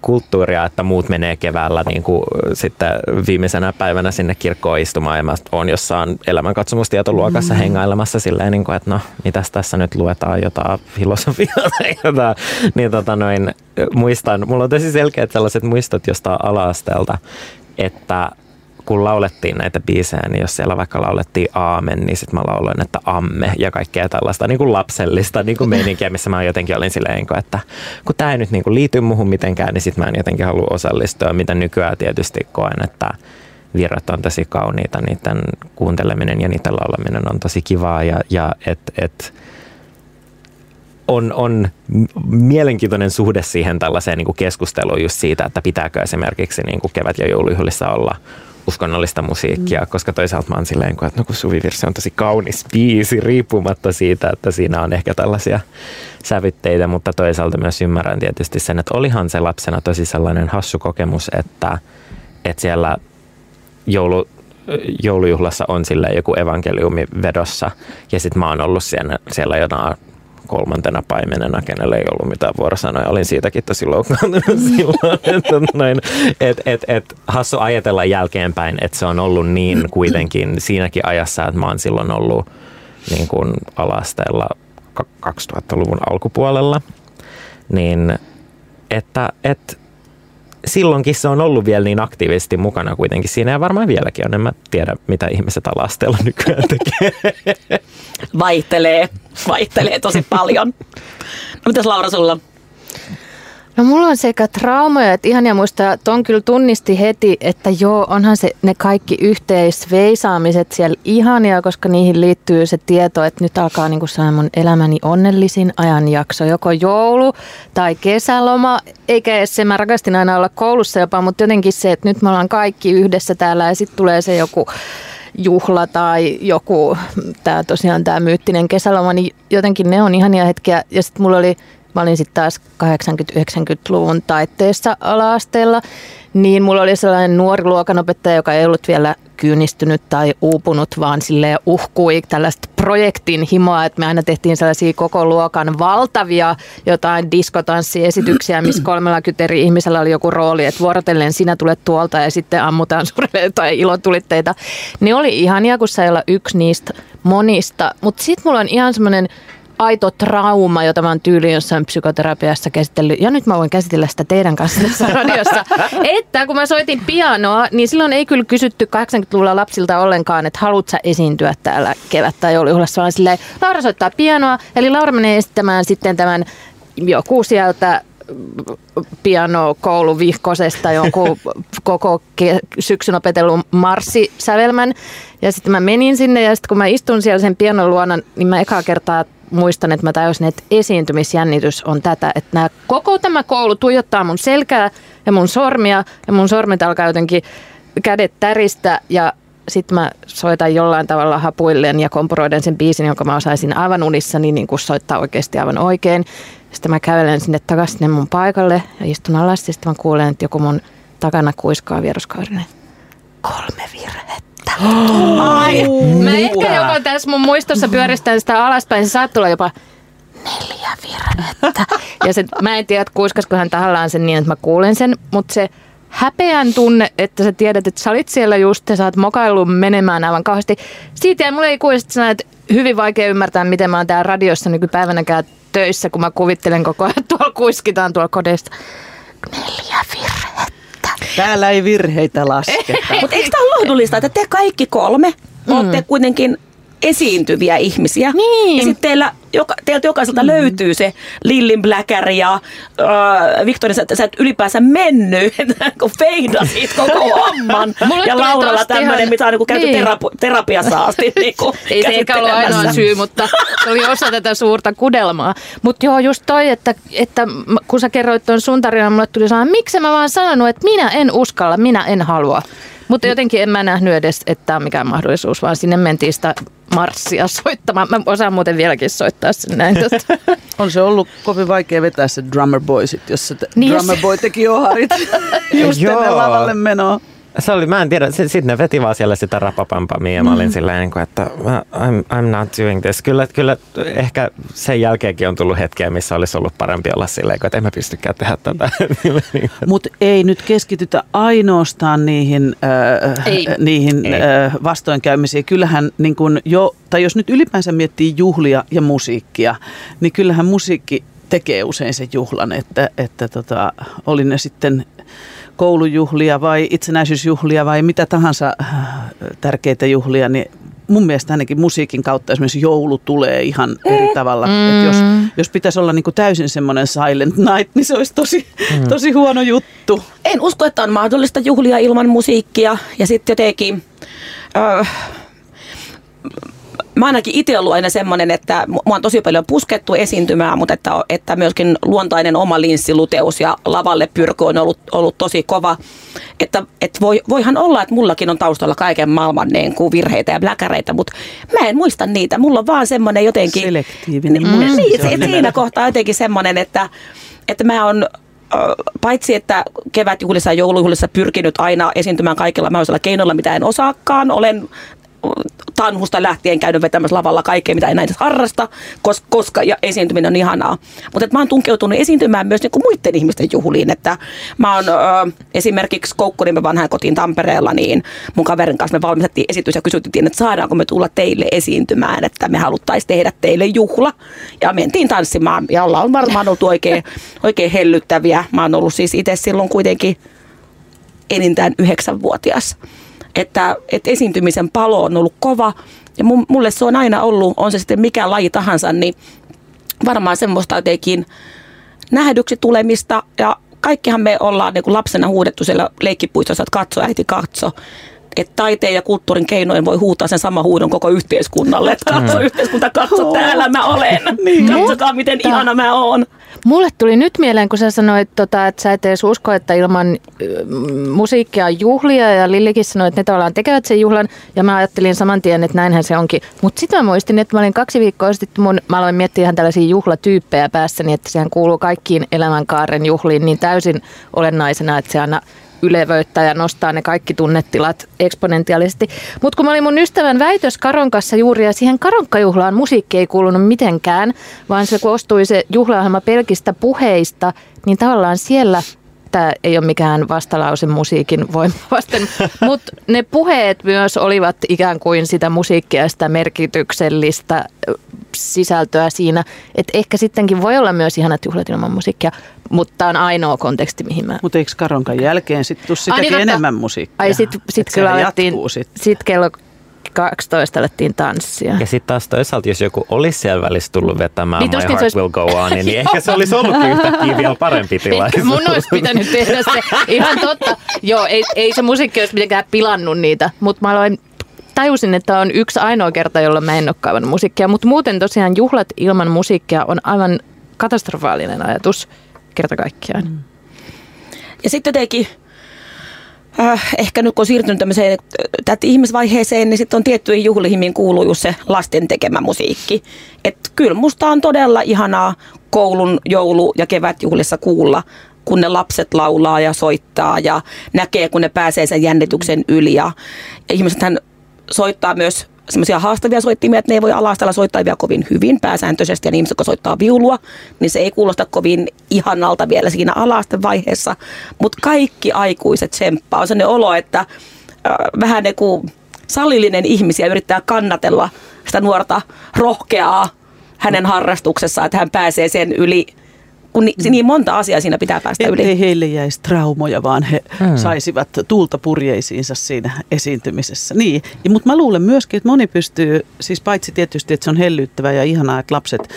kulttuuria, että muut menee keväällä niin kuin sitten viimeisenä päivänä sinne kirkkoon istumaan ja mä oon jossain elämänkatsomustietoluokassa mm. hengailemassa silleen, niin kuin, että no mitäs tässä nyt luetaan jotain filosofiaa tai jotain. Niin tota noin, muistan, mulla on tosi selkeät sellaiset muistot jostain ala-asteelta, että kun laulettiin näitä biisejä, niin jos siellä vaikka laulettiin aamen, niin sitten mä lauloin, että amme ja kaikkea tällaista niin kuin lapsellista niin kuin meininkiä, missä mä jotenkin olin silleen, että kun tämä ei nyt niin kuin liity muuhun mitenkään, niin sitten mä en jotenkin halua osallistua, mitä nykyään tietysti koen, että virrat on tosi kauniita, niiden kuunteleminen ja niiden laulaminen on tosi kivaa ja, ja että et, on, on mielenkiintoinen suhde siihen tällaiseen niin kuin keskusteluun just siitä, että pitääkö esimerkiksi niin kuin kevät- ja joulujuhlissa olla uskonnollista musiikkia, mm. koska toisaalta mä oon silleen, että no kun Suvivirsi on tosi kaunis biisi, riippumatta siitä, että siinä on ehkä tällaisia sävytteitä, mutta toisaalta myös ymmärrän tietysti sen, että olihan se lapsena tosi sellainen hassu kokemus, että, että siellä joulu, joulujuhlassa on sille joku evankeliumi vedossa ja sitten mä oon ollut siellä, siellä jonain kolmantena paimenena, kenellä ei ollut mitään vuorosanoja. Olin siitäkin tosi loukkaantunut silloin. Että noin, et, et, et, hassu ajatella jälkeenpäin, että se on ollut niin kuitenkin siinäkin ajassa, että mä oon silloin ollut niin kuin ala-asteella 2000-luvun alkupuolella. Niin että, että silloinkin se on ollut vielä niin aktiivisesti mukana kuitenkin siinä ja varmaan vieläkin on. En mä tiedä, mitä ihmiset ala nykyään tekee. Vaihtelee, vaihtelee tosi paljon. No mitäs Laura sulla? No mulla on sekä traumoja että ihania muistaa, Ton kyllä tunnisti heti, että joo, onhan se ne kaikki yhteisveisaamiset siellä ihania, koska niihin liittyy se tieto, että nyt alkaa niin kuin mun elämäni onnellisin ajanjakso, joko joulu tai kesäloma, eikä edes se, mä rakastin aina olla koulussa jopa, mutta jotenkin se, että nyt me ollaan kaikki yhdessä täällä ja sitten tulee se joku juhla tai joku, tämä tosiaan tämä myyttinen kesäloma, niin jotenkin ne on ihania hetkiä. Ja sitten mulla oli Mä olin sitten taas 80-90-luvun taitteessa ala-asteella, niin mulla oli sellainen nuori luokanopettaja, joka ei ollut vielä kyynistynyt tai uupunut, vaan sille uhkui tällaista projektin himoa, että me aina tehtiin sellaisia koko luokan valtavia jotain diskotanssiesityksiä, missä 30 eri ihmisellä oli joku rooli, että vuorotellen sinä tulet tuolta ja sitten ammutaan sulle tai ilotulitteita. Ne oli ihania, kun sai olla yksi niistä monista, mutta sitten mulla on ihan semmoinen aito trauma, jota mä oon tyyliin jossain psykoterapiassa käsitellyt. Ja nyt mä voin käsitellä sitä teidän kanssa tässä radiossa. että kun mä soitin pianoa, niin silloin ei kyllä kysytty 80-luvulla lapsilta ollenkaan, että haluat sä esiintyä täällä kevät- tai joulujuhlassa, vaan silleen, Laura soittaa pianoa. Eli Laura menee esittämään sitten tämän joku sieltä piano vihkosesta jonkun koko syksyn opetellun marssisävelmän. Ja sitten mä menin sinne ja sitten kun mä istun siellä sen pianon luona, niin mä ekaa kertaa muistan, että mä tajusin, että esiintymisjännitys on tätä, että nämä, koko tämä koulu tuijottaa mun selkää ja mun sormia ja mun sormet alkaa jotenkin kädet täristä ja sitten mä soitan jollain tavalla hapuilleen ja kompuroiden sen biisin, jonka mä osaisin aivan unissa, niin kuin soittaa oikeasti aivan oikein. Sitten mä kävelen sinne takaisin sinne mun paikalle ja istun alas ja sitten mä kuulen, että joku mun takana kuiskaa vieruskaarinen. Kolme virhettä että Ai, mä ehkä jopa tässä mun muistossa pyöristän sitä alaspäin, se saattaa olla jopa neljä virhettä. Ja se, mä en tiedä, kuiskasko hän tahallaan sen niin, että mä kuulen sen, mutta se häpeän tunne, että sä tiedät, että sä olit siellä just ja sä oot mokaillut menemään aivan kauheasti. Siitä ja mulle ei kuulosta että hyvin vaikea ymmärtää, miten mä oon täällä radiossa nykypäivänäkään töissä, kun mä kuvittelen koko ajan, että tuolla kuiskitaan tuolla kodeista. Neljä virhettä. Täällä ei virheitä lasketa. Mutta eikö tämä ole lohdullista, että te kaikki kolme mm. olette kuitenkin esiintyviä ihmisiä. Niin. Ja sitten teillä, joka, teiltä jokaiselta mm. löytyy se Lillin Bläkäri ja äh, Victoria, sä, sä et ylipäänsä mennyt, kun feidasit koko homman. ja Lauralla tämmöinen, ihan... mitä on niin käyty niin. terapi- terapiassa asti. Niin Ei se eikä ollut ainoa syy, mutta se oli osa tätä suurta kudelmaa. Mutta joo, just toi, että, että kun sä kerroit tuon sun tarinan, mulle tuli sanoa, miksi mä vaan sanonut, että minä en uskalla, minä en halua. Mutta jotenkin en mä nähnyt edes, että tämä on mikään mahdollisuus, vaan sinne mentiin sitä marssia soittamaan. Mä osaan muuten vieläkin soittaa sen näin. on se ollut kovin vaikea vetää se Drummer Boy sit, jos se niin Drummer Boy teki oharit just ennen lavalle menoa. Se oli, mä en tiedä, sitten ne veti vaan siellä sitä rapapampamia ja mä olin mm. silleen, niin että I'm, I'm not doing this. Kyllä, kyllä ehkä sen jälkeenkin on tullut hetkiä, missä olisi ollut parempi olla silleen, että en mä pystykään tehdä tätä. Mutta ei nyt keskitytä ainoastaan niihin, äh, ei. niihin ei. Äh, vastoinkäymisiin. Kyllähän niin kun jo, tai jos nyt ylipäänsä miettii juhlia ja musiikkia, niin kyllähän musiikki tekee usein sen juhlan, että, että tota, oli ne sitten koulujuhlia vai itsenäisyysjuhlia vai mitä tahansa äh, tärkeitä juhlia, niin mun mielestä ainakin musiikin kautta esimerkiksi joulu tulee ihan eri mm. tavalla. Mm. Et jos, jos pitäisi olla niinku täysin semmoinen silent night, niin se olisi tosi, mm. tosi huono juttu. En usko, että on mahdollista juhlia ilman musiikkia ja sitten jotenkin... Äh, mä ainakin itse ollut aina semmoinen, että mua on tosi paljon puskettu esiintymään, mutta että, että myöskin luontainen oma linssiluteus ja lavalle pyrky on ollut, ollut tosi kova. Että, että voi, voihan olla, että mullakin on taustalla kaiken maailman niin kuin virheitä ja bläkäreitä, mutta mä en muista niitä. Mulla on vaan semmoinen jotenkin... Selektiivinen mm, niin, se, siinä kohtaa jotenkin semmoinen, että, että mä oon paitsi että kevätjuhlissa ja joulujuhlissa pyrkinyt aina esiintymään kaikilla mahdollisilla keinoilla, mitä en osaakaan, olen tanhusta lähtien käynyt vetämässä lavalla kaikkea, mitä enää edes harrasta, koska, koska ja esiintyminen on ihanaa. Mutta mä oon tunkeutunut esiintymään myös niin kuin muiden ihmisten juhliin, että mä oon ö, esimerkiksi Koukkunimen vanhaan kotiin Tampereella, niin mun kaverin kanssa me valmistettiin esitys ja kysyttiin, että saadaanko me tulla teille esiintymään, että me haluttaisiin tehdä teille juhla. Ja mentiin tanssimaan ja ollaan varmaan ollut oikein, oikein hellyttäviä. Mä oon ollut siis itse silloin kuitenkin enintään yhdeksänvuotias. Että, että esiintymisen palo on ollut kova. Ja mulle se on aina ollut, on se sitten mikä laji tahansa, niin varmaan semmoista jotenkin nähdyksi tulemista. Ja kaikkihan me ollaan niin kuin lapsena huudettu siellä leikkipuistossa, että katso äiti katso että taiteen ja kulttuurin keinoin voi huutaa sen sama huudon koko yhteiskunnalle. Että katso mm. yhteiskunta, katso täällä mä olen. niin. Katsokaa miten Mutta, ihana mä oon. Mulle tuli nyt mieleen, kun sä sanoit, tota, että sä et edes usko, että ilman musiikkia on juhlia ja Lillikin sanoi, että ne tavallaan tekevät sen juhlan ja mä ajattelin saman tien, että näinhän se onkin. Mutta sitten mä muistin, että mä olin kaksi viikkoa sitten, mun, mä aloin miettiä ihan tällaisia juhlatyyppejä päässäni, että sehän kuuluu kaikkiin elämänkaaren juhliin niin täysin olennaisena, että se aina ylevöittää ja nostaa ne kaikki tunnetilat eksponentiaalisesti. Mutta kun mä olin mun ystävän väitös Karonkassa juuri ja siihen Karonkkajuhlaan musiikki ei kuulunut mitenkään, vaan se kostui se juhlaohjelma pelkistä puheista, niin tavallaan siellä tämä ei ole mikään vastalause musiikin voimavasten, mutta ne puheet myös olivat ikään kuin sitä musiikkia sitä merkityksellistä sisältöä siinä, että ehkä sittenkin voi olla myös ihanat juhlat ilman musiikkia, mutta tämä on ainoa konteksti, mihin mä... Mutta eikö Karonkan jälkeen sitten tule sitäkin niin, enemmän musiikkia? Ai sitten sit kyllä alettiin, sit. sit kello 12 alettiin tanssia. Ja sitten taas toisaalta, jos joku olisi siellä välissä tullut vetämään niin, My Heart olisi... Will Go On, niin ehkä se olisi ollut yhtäkkiä vielä parempi tilaisuus. Mun olisi pitänyt tehdä se. Ihan totta. Joo, ei, ei se musiikki olisi mitenkään pilannut niitä, mutta mä aloin tajusin, että on yksi ainoa kerta, jolla mä en ole kaivannut musiikkia. Mutta muuten tosiaan juhlat ilman musiikkia on aivan katastrofaalinen ajatus kerta kaikkiaan. Mm. Ja sitten jotenkin äh, ehkä nyt kun on siirtynyt tämmöiseen äh, ihmisvaiheeseen, niin sitten on tiettyihin juhliin, mihin kuuluu just se lasten tekemä musiikki. Että kyllä musta on todella ihanaa koulun joulu- ja kevätjuhlissa kuulla, kun ne lapset laulaa ja soittaa ja näkee, kun ne pääsee sen jännityksen yli. Ja ihmisethän soittaa myös semmoisia haastavia soittimia, että ne ei voi alastella soittaa vielä kovin hyvin pääsääntöisesti. Ja niin ihmiset, kun soittaa viulua, niin se ei kuulosta kovin ihanalta vielä siinä alasten vaiheessa. Mutta kaikki aikuiset tsemppaa. On sellainen olo, että äh, vähän niin kuin salillinen ihmisiä yrittää kannatella sitä nuorta rohkeaa hänen harrastuksessaan, että hän pääsee sen yli kun ni, niin monta asiaa siinä pitää päästä Ettei yli. heille jäisi traumoja, vaan he hmm. saisivat tuulta purjeisiinsa siinä esiintymisessä. Niin, ja, mutta mä luulen myöskin, että moni pystyy, siis paitsi tietysti, että se on hellyttävää ja ihanaa, että lapset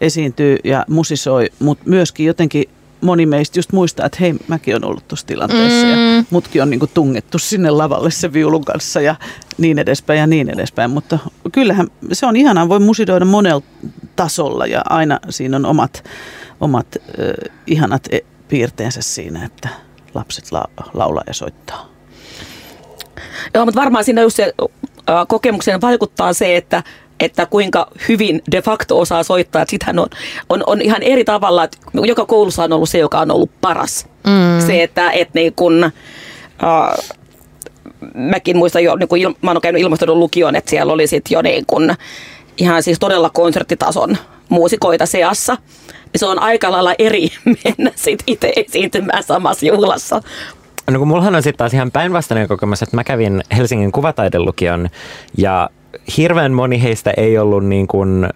esiintyy ja musisoi, mutta myöskin jotenkin moni meistä just muistaa, että hei, mäkin on ollut tuossa tilanteessa mm. ja mutkin on niinku tungettu sinne lavalle se viulun kanssa ja niin edespäin ja niin edespäin. Mutta kyllähän se on ihanaa, voi musidoida monella tasolla ja aina siinä on omat omat äh, ihanat e- piirteensä siinä, että lapset la- laulaa ja soittaa. Joo, mutta varmaan siinä just se äh, kokemukseen vaikuttaa se, että että kuinka hyvin de facto osaa soittaa. Että sitähän on, on, on ihan eri tavalla, että joka koulussa on ollut se, joka on ollut paras. Mm. Se, että et niin kun, äh, mäkin muistan jo, niin kun il, mä oon käynyt ilmastonut lukion, että siellä oli sitten jo niin kun, ihan siis todella konserttitason muusikoita seassa se on aika lailla eri mennä sit itse esiintymään samassa juhlassa. No kun mullahan on sitten taas ihan päinvastainen kokemus, että mä kävin Helsingin kuvataidelukion ja hirveän moni heistä ei ollut niin kuin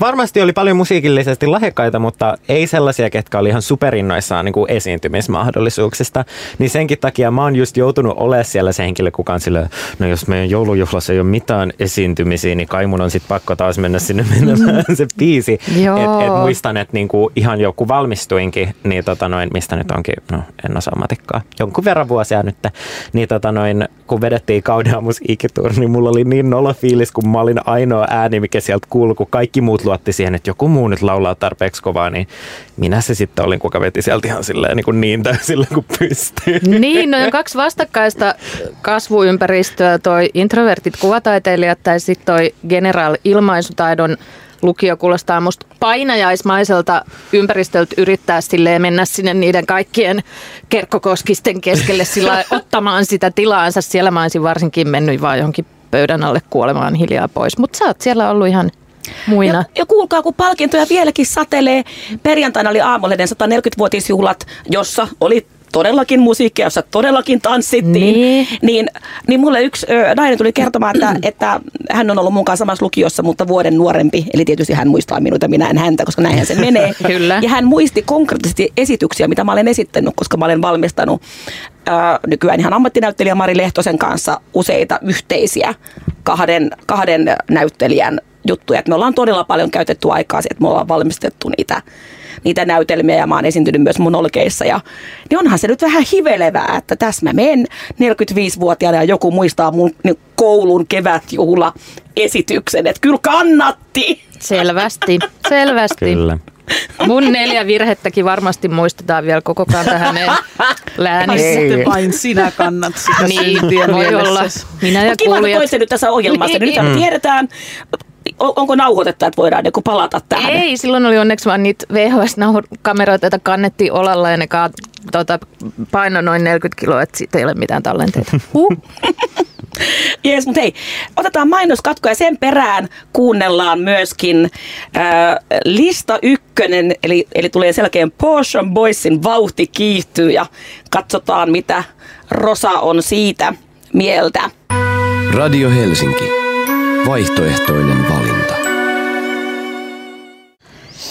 varmasti oli paljon musiikillisesti lahjakkaita, mutta ei sellaisia, ketkä oli ihan superinnoissaan niin kuin esiintymismahdollisuuksista. Niin senkin takia mä oon just joutunut olemaan siellä se henkilö, kuka on sille, no jos meidän joulujuhlassa ei ole mitään esiintymisiä, niin kai mun on sitten pakko taas mennä sinne menemään se biisi. Et, et muistan, että niinku ihan joku valmistuinkin, niin tota noin, mistä nyt onkin, no en osaa matikkaa, jonkun verran vuosia nyt, niin tota noin, kun vedettiin kauden musiikkitur, niin mulla oli niin nolla fiilis, kun mä olin ainoa ääni, mikä sieltä kuului, kun kaikki muut luotti siihen, että joku muu nyt laulaa tarpeeksi kovaa, niin minä se sitten olin, kuka veti sieltä ihan silleen niin, kuin niin täysillä kuin pystyy. Niin, no kaksi vastakkaista kasvuympäristöä, toi introvertit kuvataiteilijat tai sitten toi general ilmaisutaidon lukio kuulostaa musta painajaismaiselta ympäristöltä yrittää silleen mennä sinne niiden kaikkien kerkkokoskisten keskelle sillä ottamaan sitä tilaansa. Siellä mä olisin varsinkin mennyt vaan johonkin pöydän alle kuolemaan hiljaa pois. Mutta sä oot siellä ollut ihan muina. Ja, ja kuulkaa, kun palkintoja vieläkin satelee. Perjantaina oli Aamulehden 140-vuotisjuhlat, jossa oli todellakin musiikkia, jossa todellakin tanssittiin, Niin. niin, niin mulle yksi ö, nainen tuli kertomaan, että, että hän on ollut kanssa samassa lukiossa, mutta vuoden nuorempi. Eli tietysti hän muistaa minut ja minä en häntä, koska näinhän se menee. Kyllä. Ja hän muisti konkreettisesti esityksiä, mitä mä olen esittänyt, koska mä olen valmistanut ö, nykyään ihan ammattinäyttelijä Mari Lehtosen kanssa useita yhteisiä kahden, kahden näyttelijän juttuja. Et me ollaan todella paljon käytetty aikaa siihen, että me ollaan valmistettu niitä, niitä näytelmiä ja mä oon esiintynyt myös monologeissa. Ja, niin onhan se nyt vähän hivelevää, että tässä mä menen 45-vuotiaana ja joku muistaa mun niin koulun kevätjuhla esityksen, että kyllä kannatti. Selvästi, selvästi. Kyllä. Mun neljä virhettäkin varmasti muistetaan vielä koko Kanta-Hämeen Ai läänissä. sitten vain sinä kannat sitä Niin, voi olla. mielessäsi. Minä ja Mutta kiva, nyt tässä ohjelmassa. Niin. Nyt me tiedetään, onko nauhoitetta, että voidaan niin palata tähän. Ei, silloin oli onneksi vaan niitä VHS-kameroita, joita kannettiin olalla ja ne ka, tota, paino noin 40 kiloa, että siitä ei ole mitään tallenteita. Huh. Jees, mutta hei, otetaan mainoskatko ja sen perään kuunnellaan myöskin äh, lista ykkönen, eli, eli tulee selkeän Porsche Boysin vauhti kiihtyy ja katsotaan mitä Rosa on siitä mieltä. Radio Helsinki. Vaihtoehtoinen valinta.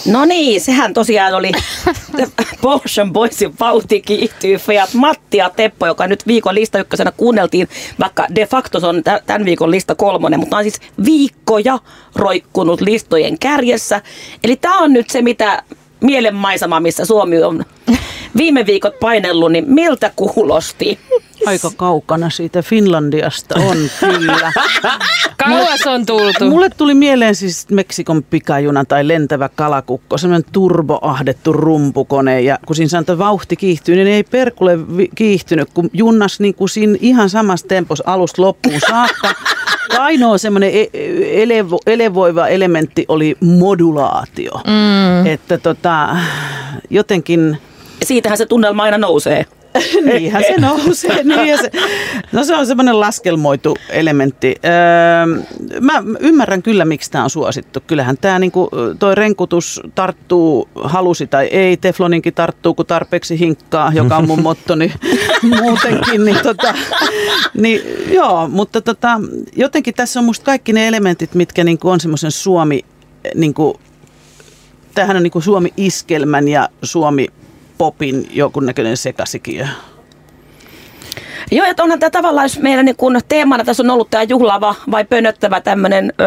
No niin, sehän tosiaan oli Porsche Boysin vauhti kiihtyy Fiat Matti ja Teppo, joka nyt viikon lista ykkösenä kuunneltiin, vaikka de facto se on tä- tämän viikon lista kolmonen, mutta on siis viikkoja roikkunut listojen kärjessä. Eli tämä on nyt se, mitä mielenmaisema, missä Suomi on viime viikot painellut, niin miltä kuulosti? Aika kaukana siitä Finlandiasta on kyllä. Kauas on tultu. Mulle tuli mieleen siis Meksikon pikajuna tai lentävä kalakukko, semmoinen turboahdettu rumpukone. Ja kun siinä sanotaan, että vauhti kiihtyy, niin ei perkule kiihtynyt, kun junnas niin kuin siinä ihan samassa tempossa alusta loppuun saakka. Ainoa semmoinen e- elevo- elevoiva elementti oli modulaatio. Mm. Että tota, jotenkin... Siitähän se tunnelma aina nousee. Niinhän se nousee. Niin ja se, no se on semmoinen laskelmoitu elementti. Öö, mä ymmärrän kyllä, miksi tämä on suosittu. Kyllähän tämä niinku, toi renkutus tarttuu, halusi tai ei. Tefloninkin tarttuu, kun tarpeeksi hinkkaa, joka on mun mottoni muutenkin. Niin, tota, niin, joo, mutta tota, jotenkin tässä on musta kaikki ne elementit, mitkä niinku on semmoisen Suomi... Niinku, tämähän on niinku Suomi-iskelmän ja Suomi popin jonkunnäköinen sekasikiö. Joo, että onhan tämä tavallaan, jos meillä niin kun teemana tässä on ollut tämä juhlava vai pönöttävä tämmöinen öö,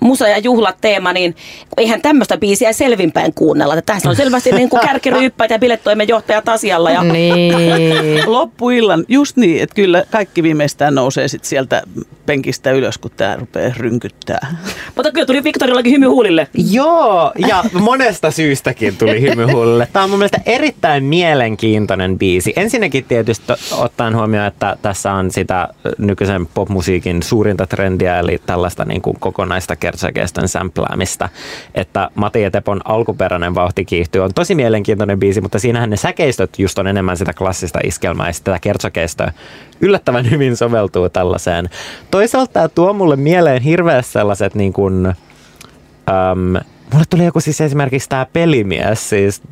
musa- ja juhlateema, niin eihän tämmöistä biisiä selvinpäin kuunnella. Että Tässä on selvästi niin kuin kärkiryyppäitä ja bilettoimenjohtajat asialla. Ja Niin. Loppuillan, just niin, että kyllä kaikki viimeistään nousee sit sieltä penkistä ylös, kun tämä rupeaa rynkyttää. Mutta kyllä tuli Victorillakin hymy huulille. Joo, ja monesta syystäkin tuli hymyhulle. Tämä on mun mielestä erittäin mielenkiintoinen biisi. Ensinnäkin tietysti to- ottaen huomioon, että tässä on sitä nykyisen popmusiikin suurinta trendiä, eli tällaista niin kuin kokonaista kertsäkeestön sämpläämistä. Että Mati ja Tepon alkuperäinen vauhti kiihtyy on tosi mielenkiintoinen biisi, mutta siinähän ne säkeistöt just on enemmän sitä klassista iskelmää ja sitä kertsäkeistöä yllättävän hyvin soveltuu tällaiseen. Toisaalta tämä tuo mulle mieleen hirveästi sellaiset niin kuin, Um, Mulle tuli joku siis esimerkiksi tämä pelimies, siis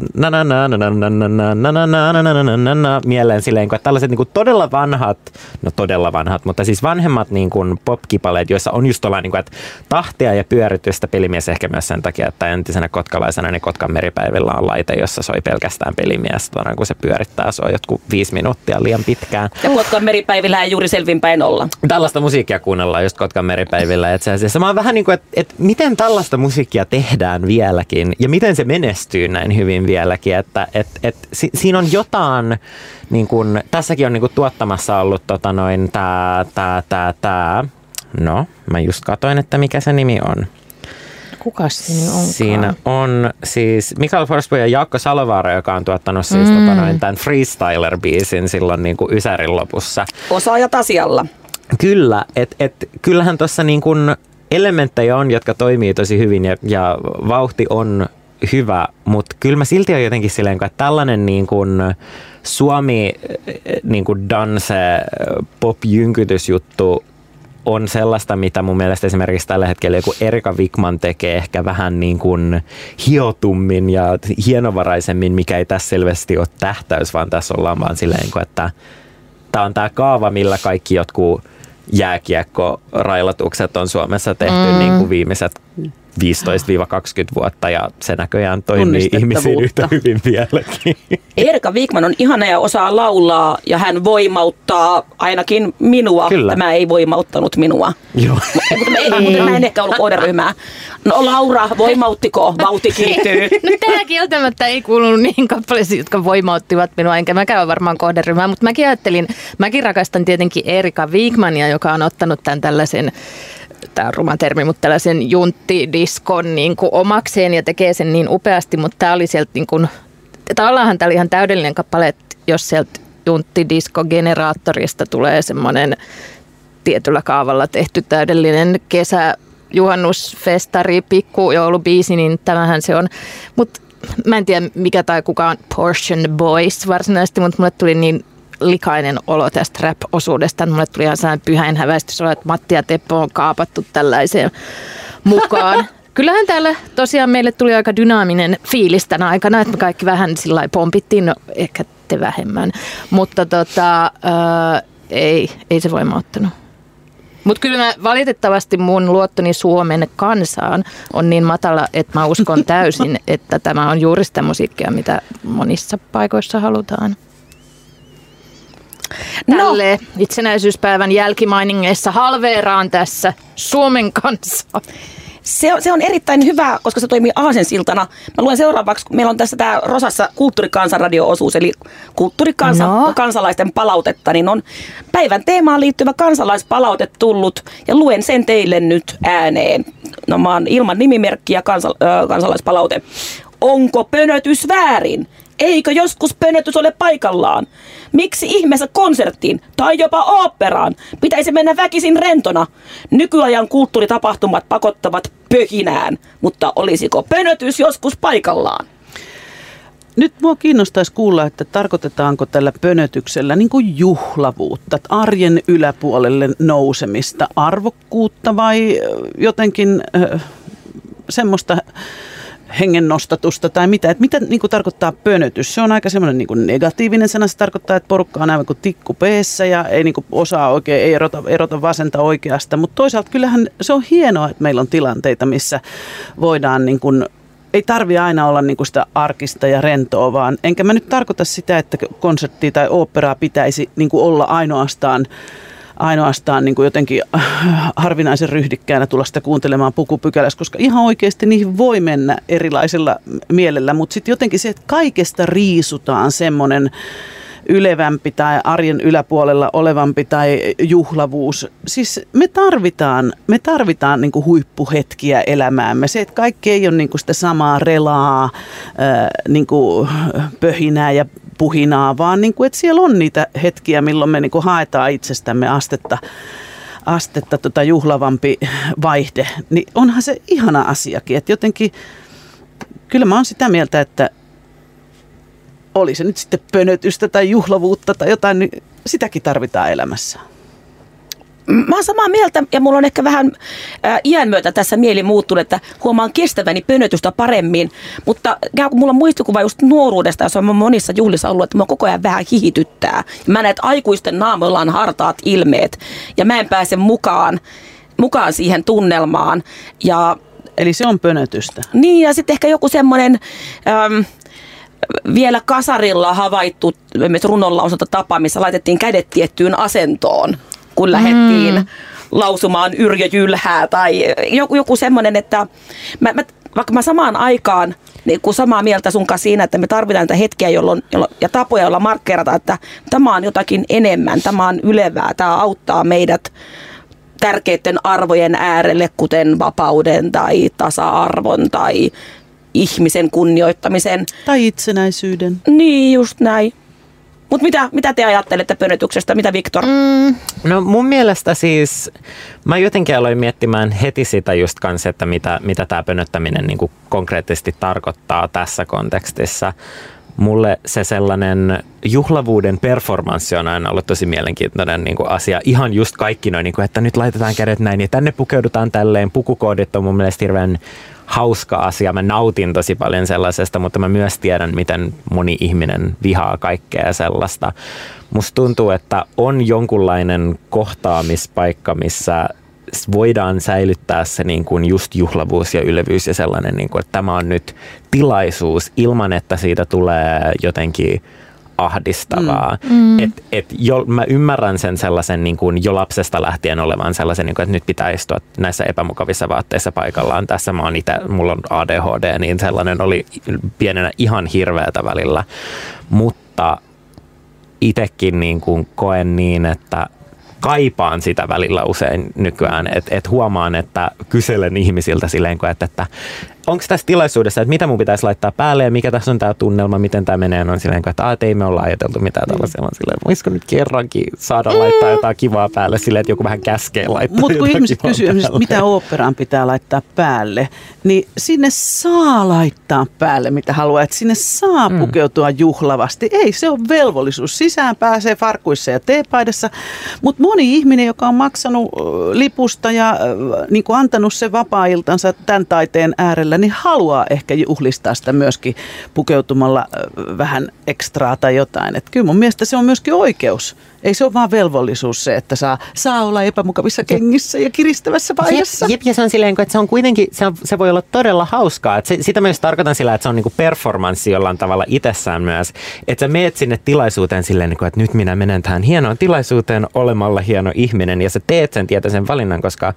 mieleen silleen, että tällaiset niin kuin todella vanhat, no todella vanhat, mutta siis vanhemmat niin kuin popkipaleet, joissa on just tuolla, niin kuin, että tahtia ja pyöritystä pelimies ehkä myös sen takia, että entisenä kotkalaisena niin Kotkan meripäivillä on laite, jossa soi pelkästään pelimies, tuona, kun se pyörittää, se on jotkut viisi minuuttia liian pitkään. Ja Kotkan meripäivillä ei juuri selvinpäin olla. Tällaista musiikkia kuunnellaan just Kotkan meripäivillä itse asiassa. Mä oon vähän niin kuin, että, että miten tällaista musiikkia tehdään vieläkin ja miten se menestyy näin hyvin vieläkin. Että, että, että si, siinä on jotain, niin kuin, tässäkin on niin kuin tuottamassa ollut tota noin tää, tää, tää, tää. No, mä just katoin, että mikä se nimi on. Kukas siinä onkaan? Siinä on siis Mikael Forsberg ja Jaakko Salovaara, joka on tuottanut siis mm. tota noin, tämän Freestyler-biisin silloin niin kuin Ysärin lopussa. Osaajat asialla. Kyllä, että et, kyllähän tuossa niin kun elementtejä on, jotka toimii tosi hyvin ja, ja vauhti on hyvä, mutta kyllä mä silti on jotenkin silleen, että tällainen niin kun Suomi niin kun danse pop jynkytysjuttu on sellaista, mitä mun mielestä esimerkiksi tällä hetkellä joku Erika Wikman tekee ehkä vähän niin kuin hiotummin ja hienovaraisemmin, mikä ei tässä selvästi ole tähtäys, vaan tässä ollaan vaan silleen, että tämä on tämä kaava, millä kaikki jotkut jääkiekko-railatukset on Suomessa tehty mm. niin kuin viimeiset 15-20 vuotta ja se näköjään toimii ihmisiin yhtä hyvin vieläkin. Erika Wigman on ihana ja osaa laulaa ja hän voimauttaa ainakin minua. Kyllä. Tämä ei voimauttanut minua. Joo. mutta, mä, mutta mä en ehkä ollut kohderyhmää. No Laura, voimauttiko? Vauhti kiihtyy. no tämä kieltämättä ei kuulunut niihin kappaleisiin, jotka voimauttivat minua, enkä mäkään ole varmaan kohderyhmää, mutta mäkin ajattelin, mäkin rakastan tietenkin Erika Wigmania, joka on ottanut tämän tällaisen tämä on ruma termi, mutta tällaisen junttidiskon niin kuin omakseen ja tekee sen niin upeasti, mutta tämä oli sieltä niin kuin, tavallaan tämä oli ihan täydellinen kappale, että jos sieltä junttidisko-generaattorista tulee semmoinen tietyllä kaavalla tehty täydellinen kesä juhannusfestari, pikku joulubiisi, niin tämähän se on. Mutta mä en tiedä mikä tai kuka on Portion Boys varsinaisesti, mutta mulle tuli niin likainen olo tästä rap-osuudesta. Mulle tuli ihan sellainen pyhäin häväistys että Matti ja Teppo on kaapattu tällaiseen mukaan. Kyllähän täällä tosiaan meille tuli aika dynaaminen fiilis tänä aikana, että me kaikki vähän sillä pompittiin, no ehkä te vähemmän, mutta tota, ää, ei, ei se voimauttanut. Mutta kyllä mä, valitettavasti mun luottoni Suomen kansaan on niin matala, että mä uskon täysin, että tämä on juuri sitä musiikkia, mitä monissa paikoissa halutaan. Tälle no. itsenäisyyspäivän jälkimainingeissa halveeraan tässä Suomen kanssa. Se on, se on erittäin hyvä, koska se toimii aasensiltana. Mä luen seuraavaksi, kun meillä on tässä tämä Rosassa kulttuurikansanradio-osuus, eli kulttuurikansalaisten no. palautetta, niin on päivän teemaan liittyvä kansalaispalaute tullut, ja luen sen teille nyt ääneen. No mä oon ilman nimimerkkiä kansa, äh, kansalaispalaute. Onko pönötys väärin? Eikö joskus pönötys ole paikallaan? Miksi ihmeessä konserttiin tai jopa oopperaan pitäisi mennä väkisin rentona? Nykyajan kulttuuritapahtumat pakottavat pöhinään, mutta olisiko pönötys joskus paikallaan? Nyt mua kiinnostaisi kuulla, että tarkoitetaanko tällä pönötyksellä niin kuin juhlavuutta, arjen yläpuolelle nousemista, arvokkuutta vai jotenkin äh, semmoista hengennostatusta tai mitä. Että mitä niin kuin tarkoittaa pönötys? Se on aika semmoinen niin negatiivinen sana. Se tarkoittaa, että porukka on aivan kuin tikku peessä ja ei niin kuin osaa oikein, ei erota, erota vasenta oikeasta. Mutta toisaalta kyllähän se on hienoa, että meillä on tilanteita, missä voidaan niin kuin ei tarvi aina olla niin kuin sitä arkista ja rentoa, vaan enkä mä nyt tarkoita sitä, että konserttia tai oopperaa pitäisi niin kuin olla ainoastaan ainoastaan niin kuin jotenkin äh, harvinaisen ryhdikkäänä tulla sitä kuuntelemaan pukupykälässä, koska ihan oikeasti niihin voi mennä erilaisella mielellä, mutta sitten jotenkin se, että kaikesta riisutaan semmoinen ylevämpi tai arjen yläpuolella olevampi tai juhlavuus. Siis me tarvitaan, me tarvitaan niin huippuhetkiä elämäämme. Se, että kaikki ei ole niin sitä samaa relaa, niin kuin pöhinää ja puhinaa, vaan niin kuin, että siellä on niitä hetkiä, milloin me niin kuin haetaan itsestämme astetta astetta tota juhlavampi vaihde, niin onhan se ihana asiakin. Että jotenkin, kyllä mä oon sitä mieltä, että oli se nyt sitten pönötystä tai juhlavuutta tai jotain, niin sitäkin tarvitaan elämässä. Mä oon samaa mieltä ja mulla on ehkä vähän ää, iän myötä tässä mieli muuttunut, että huomaan kestäväni pönötystä paremmin. Mutta mulla on muistikuva just nuoruudesta, jos on monissa juhlissa ollut, että mä koko ajan vähän hihityttää. Mä näen, että aikuisten naamoilla on hartaat ilmeet ja mä en pääse mukaan, mukaan siihen tunnelmaan. Ja, Eli se on pönötystä. Niin ja sitten ehkä joku semmoinen... Ähm, vielä kasarilla havaittu runonlausunta tapa, missä laitettiin kädet tiettyyn asentoon kun lähdettiin mm. lausumaan Yrjö Jylhää tai joku, joku semmoinen, että mä, mä, vaikka mä samaan aikaan niin kuin samaa mieltä sun kanssa siinä, että me tarvitaan niitä hetkiä jolloin, jolloin, ja tapoja, joilla markkeerata, että tämä on jotakin enemmän, tämä on ylevää, tämä auttaa meidät tärkeiden arvojen äärelle, kuten vapauden tai tasa-arvon tai ihmisen kunnioittamisen. Tai itsenäisyyden. Niin, just näin. Mutta mitä, mitä te ajattelette pönötyksestä? Mitä Viktor? Mm. No mun mielestä siis, mä jotenkin aloin miettimään heti sitä just kanssa, että mitä, mitä tämä pönöttäminen niin konkreettisesti tarkoittaa tässä kontekstissa. Mulle se sellainen juhlavuuden performanssi on aina ollut tosi mielenkiintoinen niin kuin asia. Ihan just kaikki noin, niin kuin, että nyt laitetaan kädet näin ja tänne pukeudutaan tälleen. Pukukoodit on mun mielestä hirveän hauska asia. Mä nautin tosi paljon sellaisesta, mutta mä myös tiedän, miten moni ihminen vihaa kaikkea sellaista. Musta tuntuu, että on jonkunlainen kohtaamispaikka, missä voidaan säilyttää se niin kuin just juhlavuus ja ylevyys ja sellainen, niin kuin, että tämä on nyt tilaisuus ilman, että siitä tulee jotenkin ahdistavaa. Mm. mm. Et, et jo, mä ymmärrän sen sellaisen niin kuin jo lapsesta lähtien olevan sellaisen, niin kuin, että nyt pitää istua näissä epämukavissa vaatteissa paikallaan. Tässä mä oon itse, mulla on ADHD, niin sellainen oli pienenä ihan hirveätä välillä. Mutta itsekin niin kuin koen niin, että kaipaan sitä välillä usein nykyään, että et huomaan, että kyselen ihmisiltä silleen, että, että onko tässä tilaisuudessa, että mitä mun pitäisi laittaa päälle ja mikä tässä on tämä tunnelma, miten tämä menee, on silleen, että, että ei me olla ajateltu mitään tällaisia, vaan silleen, voisiko nyt kerrankin saada mm. laittaa jotain kivaa päälle silleen, että joku vähän käskee laittaa Mutta kun ihmiset kysyy, mitä oopperaan pitää laittaa päälle, niin sinne saa laittaa päälle mitä haluaa, että sinne saa mm. pukeutua juhlavasti. Ei, se on velvollisuus. Sisään pääsee farkuissa ja teepaidassa, mutta moni ihminen, joka on maksanut lipusta ja niin antanut sen vapaa-iltansa tämän taiteen äärellä, ympärillä, niin haluaa ehkä juhlistaa sitä myöskin pukeutumalla vähän ekstraa tai jotain. Että kyllä mun mielestä se on myöskin oikeus. Ei se ole vaan velvollisuus se, että saa, saa olla epämukavissa kengissä ja kiristävässä paidassa. Jep, jep, ja se on silleen, että se on kuitenkin, se, on, se voi olla todella hauskaa. Että se, sitä myös tarkoitan sillä, että se on niinku performanssi jollain tavalla itsessään myös. Että sä meet sinne tilaisuuteen silleen, niinku, että nyt minä menen tähän hienoon tilaisuuteen olemalla hieno ihminen. Ja sä teet sen tietoisen valinnan, koska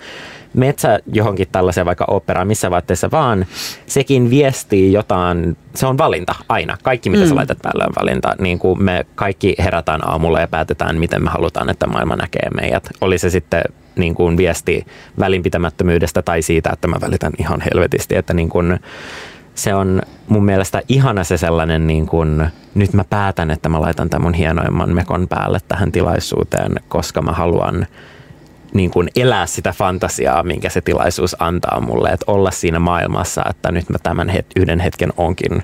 metsä johonkin tällaiseen vaikka operaan missä vaatteessa vaan, sekin viestii jotain, se on valinta aina. Kaikki mitä mm. sä laitat päälle on valinta. Niin kuin me kaikki herätään aamulla ja päätetään, miten me halutaan, että maailma näkee meidät. Oli se sitten niin kuin viesti välinpitämättömyydestä tai siitä, että mä välitän ihan helvetisti, että niin kuin, se on mun mielestä ihana se sellainen, niin kuin, nyt mä päätän, että mä laitan tämän mun hienoimman mekon päälle tähän tilaisuuteen, koska mä haluan niin kuin elää sitä fantasiaa, minkä se tilaisuus antaa mulle, että olla siinä maailmassa, että nyt mä tämän het- yhden hetken onkin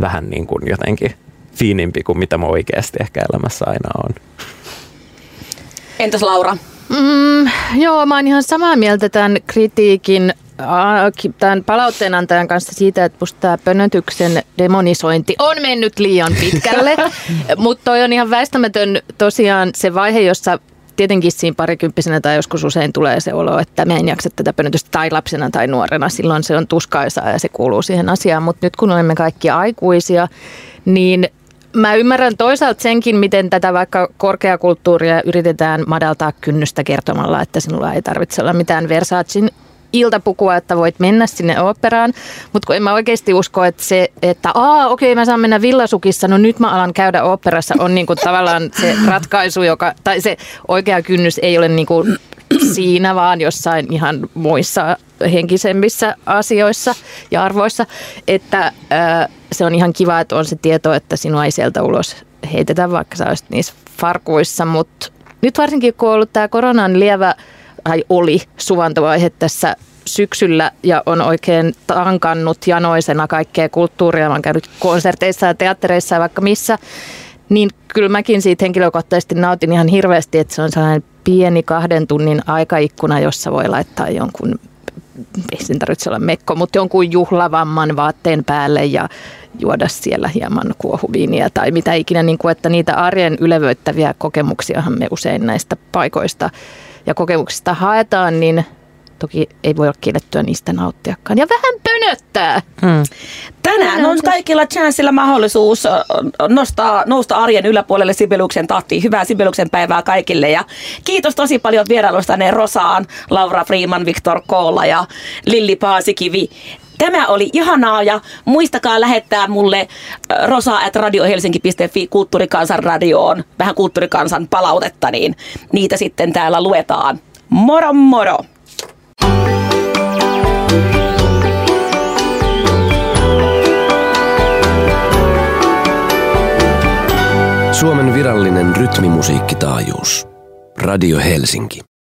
vähän niin kuin jotenkin fiinimpi kuin mitä mä oikeasti ehkä elämässä aina on. Entäs Laura? Mm, joo, mä oon ihan samaa mieltä tämän kritiikin tämän palautteenantajan kanssa siitä, että musta tämä pönötyksen demonisointi on mennyt liian pitkälle, mutta toi on ihan väistämätön tosiaan se vaihe, jossa tietenkin siinä parikymppisenä tai joskus usein tulee se olo, että mä en jaksa tätä pönötystä tai lapsena tai nuorena. Silloin se on tuskaisaa ja se kuuluu siihen asiaan, mutta nyt kun olemme kaikki aikuisia, niin Mä ymmärrän toisaalta senkin, miten tätä vaikka korkeakulttuuria yritetään madaltaa kynnystä kertomalla, että sinulla ei tarvitse olla mitään Versacin iltapukua, että voit mennä sinne operaan. Mutta kun en mä oikeasti usko, että se, että aa okei okay, mä saan mennä villasukissa, no nyt mä alan käydä operassa, on niinku tavallaan se ratkaisu, joka, tai se oikea kynnys ei ole niinku siinä, vaan jossain ihan muissa henkisemmissä asioissa ja arvoissa, että ää, se on ihan kiva, että on se tieto, että sinua ei sieltä ulos heitetä, vaikka sä olisit niissä farkuissa, mutta nyt varsinkin kun on ollut tämä koronan lievä tai oli suvantovaihe tässä syksyllä ja on oikein tankannut janoisena kaikkea kulttuuria. Mä oon käynyt konserteissa ja teattereissa ja vaikka missä. Niin kyllä mäkin siitä henkilökohtaisesti nautin ihan hirveästi, että se on sellainen pieni kahden tunnin aikaikkuna, jossa voi laittaa jonkun, ei sen tarvitse olla mekko, mutta jonkun juhlavamman vaatteen päälle ja juoda siellä hieman kuohuviiniä tai mitä ikinä, niin kuin, että niitä arjen ylevöittäviä kokemuksiahan me usein näistä paikoista ja kokemuksista haetaan, niin toki ei voi olla kiellettyä niistä nauttiakaan. Ja vähän pönöttää. Hmm. Tänään on kaikilla chanssilla mahdollisuus nostaa, nousta arjen yläpuolelle Sibeliuksen tahtiin. Hyvää Sibeliuksen päivää kaikille ja kiitos tosi paljon vierailustanne Rosaan, Laura Freeman, Viktor Koola ja Lilli Paasikivi. Tämä oli ihanaa ja muistakaa lähettää mulle rosa.radiohelsinki.fi kulttuurikansan radioon vähän kulttuurikansan palautetta, niin niitä sitten täällä luetaan. Moro moro! Suomen virallinen rytmimusiikkitaajuus. Radio Helsinki.